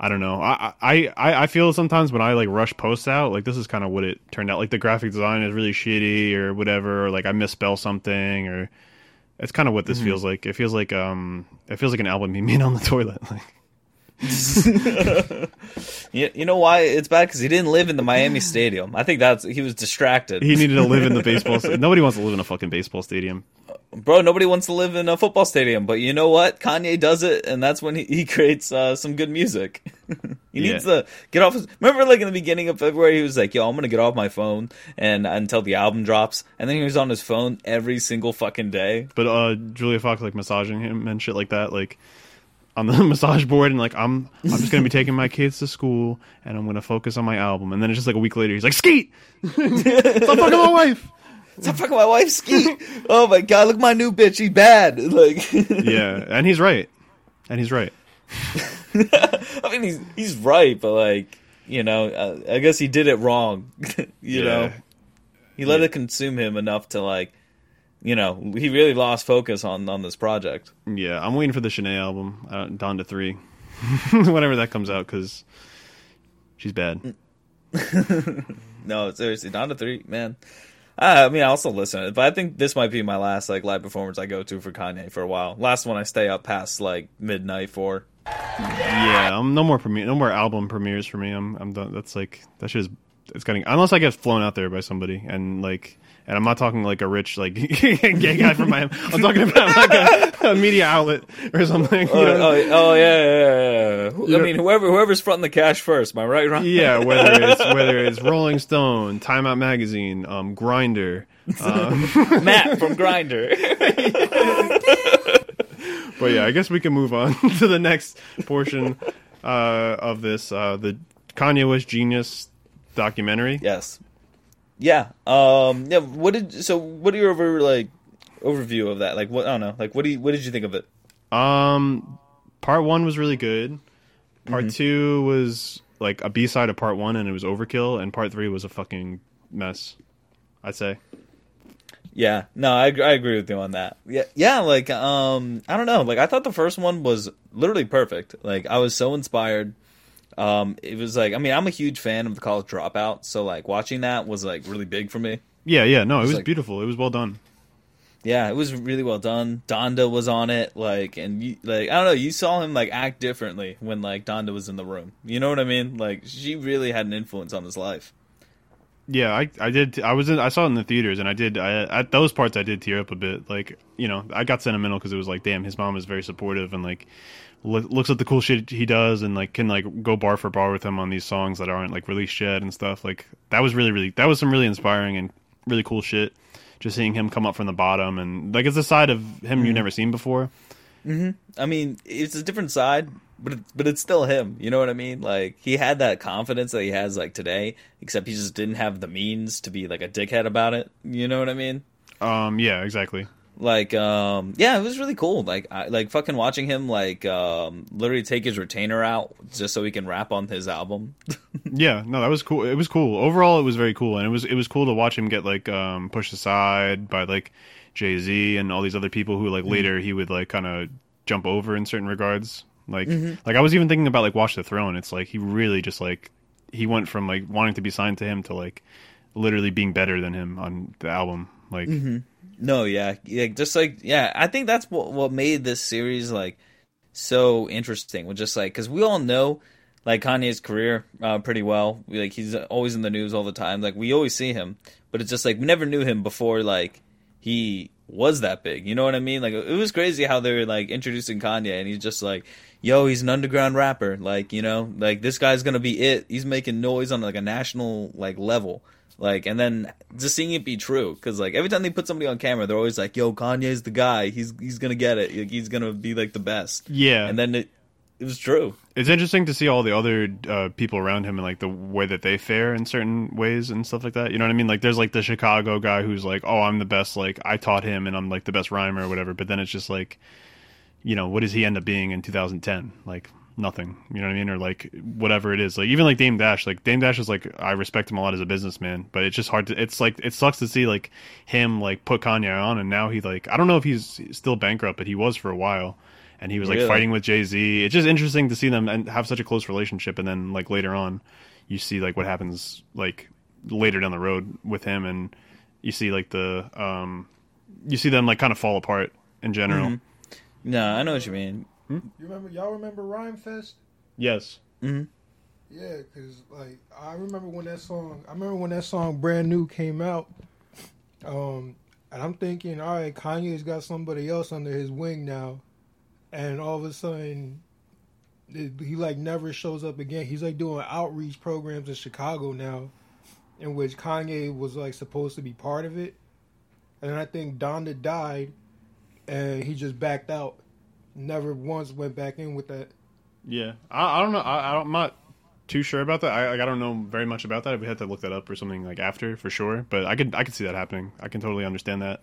I don't know. I, I I I feel sometimes when I like rush posts out, like this is kind of what it turned out. Like the graphic design is really shitty or whatever, or like I misspell something, or it's kind of what this feels like. It feels like um, it feels like an album he made on the toilet. Like, You, you know why it's bad? Because he didn't live in the Miami Stadium. I think that's he was distracted. he needed to live in the baseball. sta- Nobody wants to live in a fucking baseball stadium. Bro, nobody wants to live in a football stadium, but you know what? Kanye does it, and that's when he, he creates uh, some good music. he needs Yeah. to get off. His, remember, like in the beginning of February, he was like, "Yo, I'm gonna get off my phone and until the album drops," and then he was on his phone every single fucking day. But uh, Julia Fox like massaging him and shit like that, like on the massage board, and like I'm I'm just gonna be taking my kids to school, and I'm gonna focus on my album. And then it's just like a week later, he's like, "Skete, stop fucking my wife." Stop fucking my wife, Skete. oh my god, look at my new bitch. She's bad. Like, Yeah, and he's right, and he's right. I mean, he's he's right, but like, you know, uh, I guess he did it wrong. you know, he let Yeah. it consume him enough to like, you know, he really lost focus on on this project. Yeah, I'm waiting for the Shanae album, uh, Dawn to Three, whenever that comes out, because she's bad. No, seriously, down to three, man. I, I mean, I also listen, to it, but I think this might be my last like live performance I go to for Kanye for a while. Last one I stay up past like midnight for. Yeah, I'm no more premiere, no more album premieres for me. I'm I'm done. That's like that shit is it's getting unless I get flown out there by somebody and like and I'm not talking like a rich like gay guy from Miami. I'm talking about like a, a media outlet or something. you Oh, know? oh, oh, yeah, yeah, yeah, I mean, whoever whoever's fronting the cash first. Am I right, Ron? Yeah, whether it's whether it's Rolling Stone, Time Out Magazine, um, Grindr, um, Matt from Grindr. But yeah, I guess we can move on to the next portion uh, of this, uh, the Kanye West Genius documentary. yes. Yeah. Um. Yeah. What did so? What are your over like overview of that? Like, what? I don't know. Like, what do you? What did you think of it? Um, part one was really good. Part two was like a B side of part one, and it was overkill. And part three was a fucking mess. I'd say. Yeah, no, I, I agree with you on that. Yeah, yeah, like um, I don't know, like I thought the first one was literally perfect. Like I was so inspired. Um, it was like I mean I'm a huge fan of the College Dropout, so like watching that was like really big for me. Yeah, yeah, no, it was like- beautiful. It was well done. yeah, it was really well done. Donda was on it, like, and you, like I don't know, you saw him like act differently when like Donda was in the room. You know what I mean? Like she really had an influence on his life. Yeah, I I did. I was in. I saw it in the theaters, and I did. I, at those parts, I did tear up a bit. Like you know, I got sentimental because it was like, damn, his mom is very supportive and like loo- looks at the cool shit he does, and like can like go bar for bar with him on these songs that aren't like released yet and stuff. Like that was really really that was some really inspiring and really cool shit. Just seeing him come up from the bottom and like it's a side of him you've mm-hmm. never seen before. Mm-hmm. I mean, it's a different side, but but it's still him. You know what I mean? Like he had that confidence that he has like today, except he just didn't have the means to be like a dickhead about it. You know what I mean? Um, yeah, exactly. Like, um, yeah, it was really cool. Like, I, like fucking watching him like um, literally take his retainer out just so he can rap on his album. Yeah, no, that was cool. It was cool. Overall, it was very cool, and it was it was cool to watch him get like um pushed aside by like Jay Z and all these other people who like later he would like kind of jump over in certain regards. Like like I was even thinking about like Watch the Throne. It's like he really just like he went from like wanting to be signed to him to like literally being better than him on the album. Like mm-hmm. No, yeah, yeah, just like yeah, I think that's what what made this series like so interesting. Was just like because we all know like Kanye's career uh, pretty well. We, like he's always in the news all the time. Like we always see him, but it's just like we never knew him before. Like he was that big. You know what I mean? Like it was crazy how they were like introducing Kanye, and he's just like, "Yo, he's an underground rapper." Like you know, like this guy's gonna be it. He's making noise on like a national like level. Like and then just seeing it be true, because like every time they put somebody on camera, they're always like, "Yo, Kanye's the guy. He's he's gonna get it. Like, he's gonna be like the best." yeah, And then it it was true. it's interesting to see all the other uh, people around him and like the way that they fare in certain ways and stuff like that. You know what I mean? Like there's like the Chicago guy who's like, "Oh, I'm the best. Like I taught him, and I'm like the best rhymer or whatever." But then it's just like, you know, what does he end up being in 2010? Like nothing. You know what I mean? Or like whatever it is. Like even like Dame Dash. Like Dame Dash is like I respect him a lot as a businessman, but it's just hard to. It's like it sucks to see like him like put Kanye on, and now he like I don't know if he's still bankrupt, but he was for a while. And he was like Really? fighting with Jay Z. It's just interesting to see them and have such a close relationship, and then like later on, you see like what happens like later down the road with him, and you see like the um, you see them like kind of fall apart in general. Mm-hmm. No, I know what you mean. You remember? Y'all remember Rhymefest? Yes. Yeah, cause like I remember when that song. I remember when that song "Brand New" came out. Um, and I'm thinking, all right, Kanye's got somebody else under his wing now, and all of a sudden, it, he like never shows up again. He's like doing outreach programs in Chicago now, in which Kanye was like supposed to be part of it, and I think Donda died, and he just backed out. Never once went back in with that. Yeah, I, I don't know. I, I don't- I'm not too sure about that. I like, I don't know very much about that. We had to look that up or something like after for sure. But I could I could see that happening. I can totally understand that.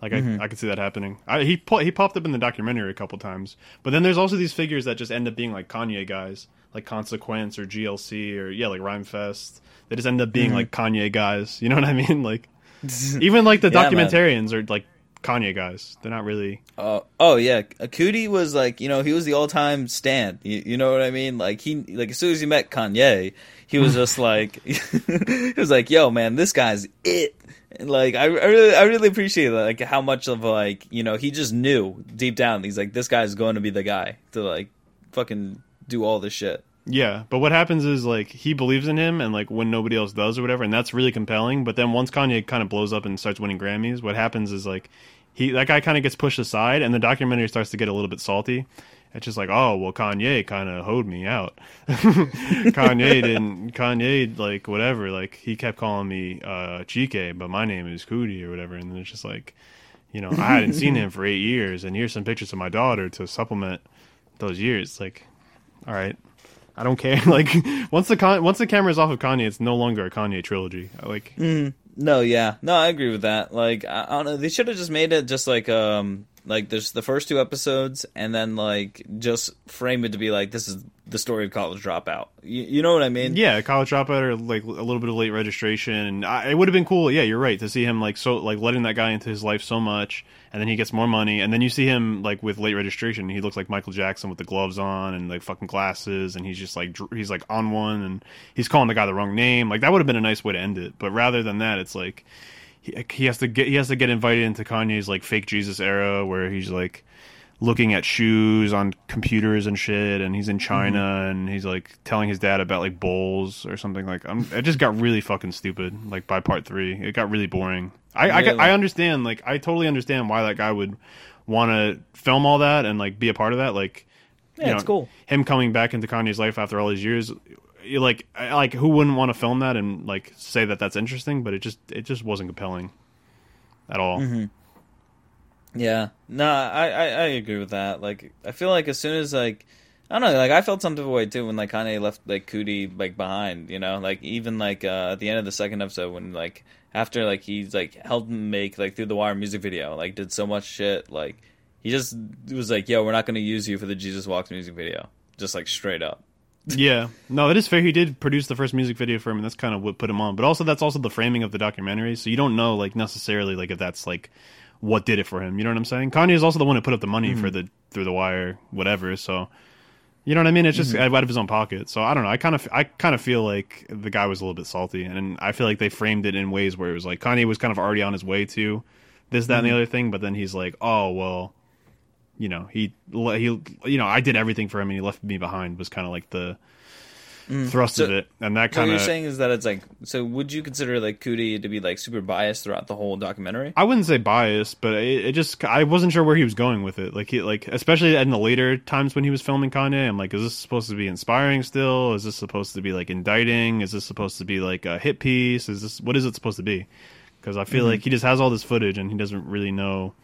Like I, mm-hmm. I could see that happening. I, he po- he popped up in the documentary a couple times. But then there's also these figures that just end up being like Kanye guys, like Consequence or GLC or yeah, like Rhymefest. They just end up being mm-hmm. like Kanye guys. You know what I mean? Like even like the Yeah, man. documentarians are like Kanye guys. They're not really. Uh, oh yeah, Coodie was like you know he was the all time stand. You, you know what I mean? Like he like as soon as he met Kanye, he was just like he was like, "Yo, man, this guy's it." And, like I, I really I really appreciate. Like how much of like you know he just knew deep down. He's like this guy's going to be the guy to like fucking do all this shit. Yeah, but what happens is like he believes in him, and like when nobody else does or whatever, and that's really compelling. But then once Kanye kind of blows up and starts winning Grammys, what happens is like he that guy kind of gets pushed aside, and the documentary starts to get a little bit salty. It's just like, oh well, Kanye kind of hoed me out. Kanye didn't. Kanye like whatever. Like he kept calling me uh, Chike, but my name is Coodie or whatever. And then it's just like, you know, I hadn't seen him for eight years, and here's some pictures of my daughter to supplement those years. Like, all right. I don't care. Like once the con- once the camera's off of Kanye, it's no longer a Kanye trilogy. I Like No, yeah, no, I agree with that. Like, I, I don't know, they should have just made it just like um, like there's the first two episodes, and then like just frame it to be like this is the story of college dropout. You, you know what I mean? yeah, college dropout or like a little bit of late registration. And I, it would have been cool. Yeah, you're right to see him like so like letting that guy into his life so much, and then he gets more money, and then you see him like with late registration. He looks like Michael Jackson with the gloves on and like fucking glasses, and he's just like he's like on one, and he's calling the guy the wrong name. Like that would have been a nice way to end it. But rather than that, it's like he, he has to get he has to get invited into Kanye's like fake Jesus era where he's like looking at shoes on computers and shit and he's in China Mm-hmm. and he's like telling his dad about like bowls or something like I'm it just got really fucking stupid like by part 3 it got really boring I I, Yeah, I like- understand like I totally understand why that guy would want to film all that and like be a part of that like Yeah, it's cool. him coming back into Kanye's life after all these years you like like who wouldn't want to film that and like say that that's interesting but it just it just wasn't compelling at all Mm-hmm. Yeah, no, I, I I agree with that. Like, I feel like as soon as like, I don't know, like I felt some type of way too when like Kanye left like Coodie like behind. You know, like even like uh, at the end of the second episode when like after like he's like helped make like through the wire music video, like did so much shit. Like he just was like, "Yo, we're not gonna use you for the Jesus Walks music video," just like straight up. yeah no it is fair he did produce the first music video for him and that's kind of what put him on but also that's also the framing of the documentary so you don't know like necessarily like if that's like what did it for him you know what i'm saying? Kanye is also the one who put up the money for mm-hmm. the through the wire whatever so you know what i mean? It's just mm-hmm. out of his own pocket so i don't know i kind of i kind of feel like the guy was a little bit salty and i feel like they framed it in ways where it was like kanye was kind of already on his way to this that and the mm-hmm. other thing but then he's like oh well you know he he you know I did everything for him and he left me behind was kind of like the Mm. thrust So- of it and that So what you're saying is that it's like, so would you consider like Coodie to be like super biased throughout the whole documentary? I wouldn't say biased but it, it just I wasn't sure where he was going with it. Like he like especially in the later times when he was filming Kanye I'm like is this supposed to be inspiring still? Is this supposed to be like indicting? Is this supposed to be like a hit piece? Is this what is it supposed to be? Because I feel mm-hmm. like he just has all this footage and he doesn't really know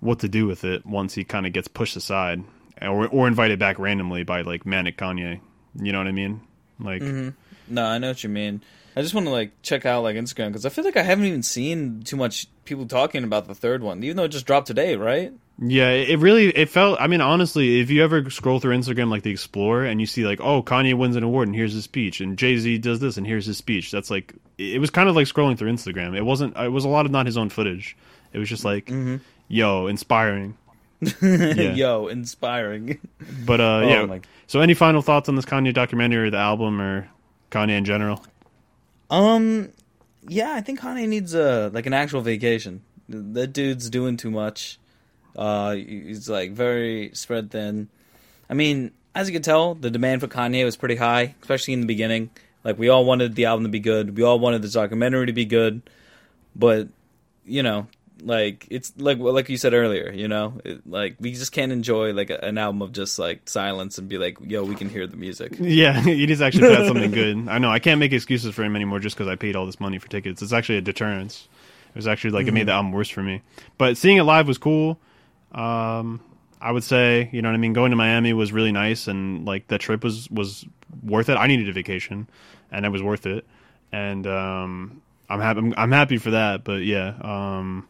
what to do with it once he kind of gets pushed aside or or invited back randomly by like manic Kanye. You know what I mean? Like mm-hmm. No, I know what you mean. I just want to like check out like Instagram because I feel like I haven't even seen too much people talking about the third one, even though it just dropped today, right? yeah, it really it felt I mean honestly, if you ever scroll through Instagram like the Explorer and you see like oh Kanye wins an award and here's his speech and Jay-Z does this and here's his speech. That's like it was kind of like scrolling through Instagram. It wasn't it was a lot of not his own footage. It was just like mm-hmm. yo, inspiring. Yo, inspiring. But uh Oh yeah. my- So any final thoughts on this Kanye documentary or the album or Kanye in general? um, yeah, I think Kanye needs a like an actual vacation. That dude's doing too much. Uh, he's like very spread thin. I mean, as you can tell, the demand for Kanye was pretty high, especially in the beginning. Like we all wanted the album to be good. We all wanted the documentary to be good. But you know, like it's like like you said earlier, you know, it, like we just can't enjoy like an album of just like silence and be like, yo, we can hear the music. Yeah, he just actually put out something good. I know I can't make excuses for him anymore just because I paid all this money for tickets. It's actually a deterrence. It was actually like it made the album worse for me. But seeing it live was cool. Um, I would say, you know what I mean. Going to Miami was really nice, and like that trip was was worth it. I needed a vacation, and it was worth it. And um, I'm happy. I'm, I'm happy for that. But yeah, um,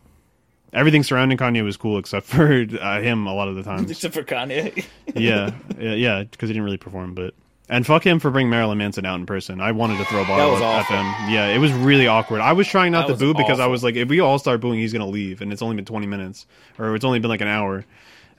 everything surrounding Kanye was cool except for uh, him a lot of the times Except for Kanye. yeah, yeah, yeah, because he didn't really perform. But and fuck him for bringing Marilyn Manson out in person. I wanted to throw a bottle at awful. them. Yeah, it was really awkward. I was trying not That to boo because I was like, if we all start booing, he's gonna leave, and it's only been twenty minutes, or it's only been like an hour.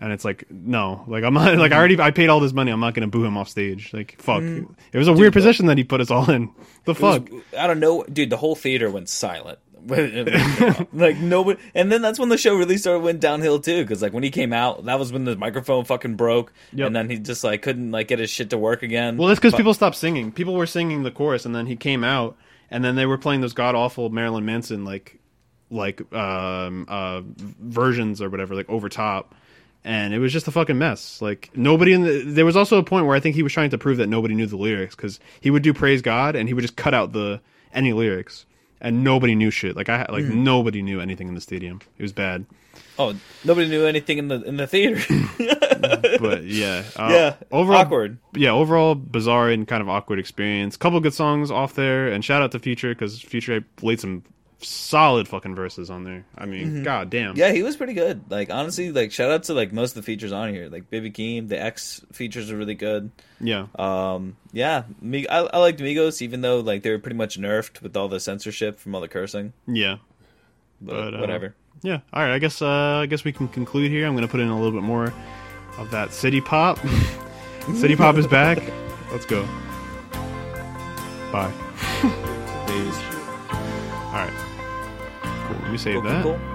And it's like no, like I'm not like I already I paid all this money. I'm not gonna boo him off stage. Like fuck, it was a weird position that he put us all in. The It was- fuck, I don't know, dude. The whole theater went silent. like nobody, and then that's when the show really started went downhill too. Because like when he came out, that was when the microphone fucking broke, Yep. and then he just like couldn't like get his shit to work again. Well, that's because But- people stopped singing. People were singing the chorus, and then he came out, and then they were playing those god awful Marilyn Manson like, like um, uh, versions or whatever, like over top, and it was just a fucking mess. Like nobody in the. There was also a point where I think he was trying to prove that nobody knew the lyrics because he would do praise God, and he would just cut out the any lyrics, and nobody knew shit. Like I like Hmm. nobody knew anything in the stadium. It was bad. oh, nobody knew anything in the in the theater. but yeah, uh, yeah, overall, awkward. Yeah, overall bizarre and kind of awkward experience. Couple good songs off there, and shout out to Future because Future laid some solid fucking verses on there. I mean, god damn. Mm-hmm. Yeah, he was pretty good. Like honestly, like shout out to like most of the features on here. Like Baby Keem, the X features are really good. yeah, Um, yeah, I, I liked Migos, even though like they were pretty much nerfed with all the censorship from all the cursing. yeah, But, But, uh, whatever. yeah. All right, I guess uh, I guess we can conclude here. I'm gonna put in a little bit more of that city pop. city pop is back. Let's go. Bye. Peace. All right. me save Go that. Google. God's a God.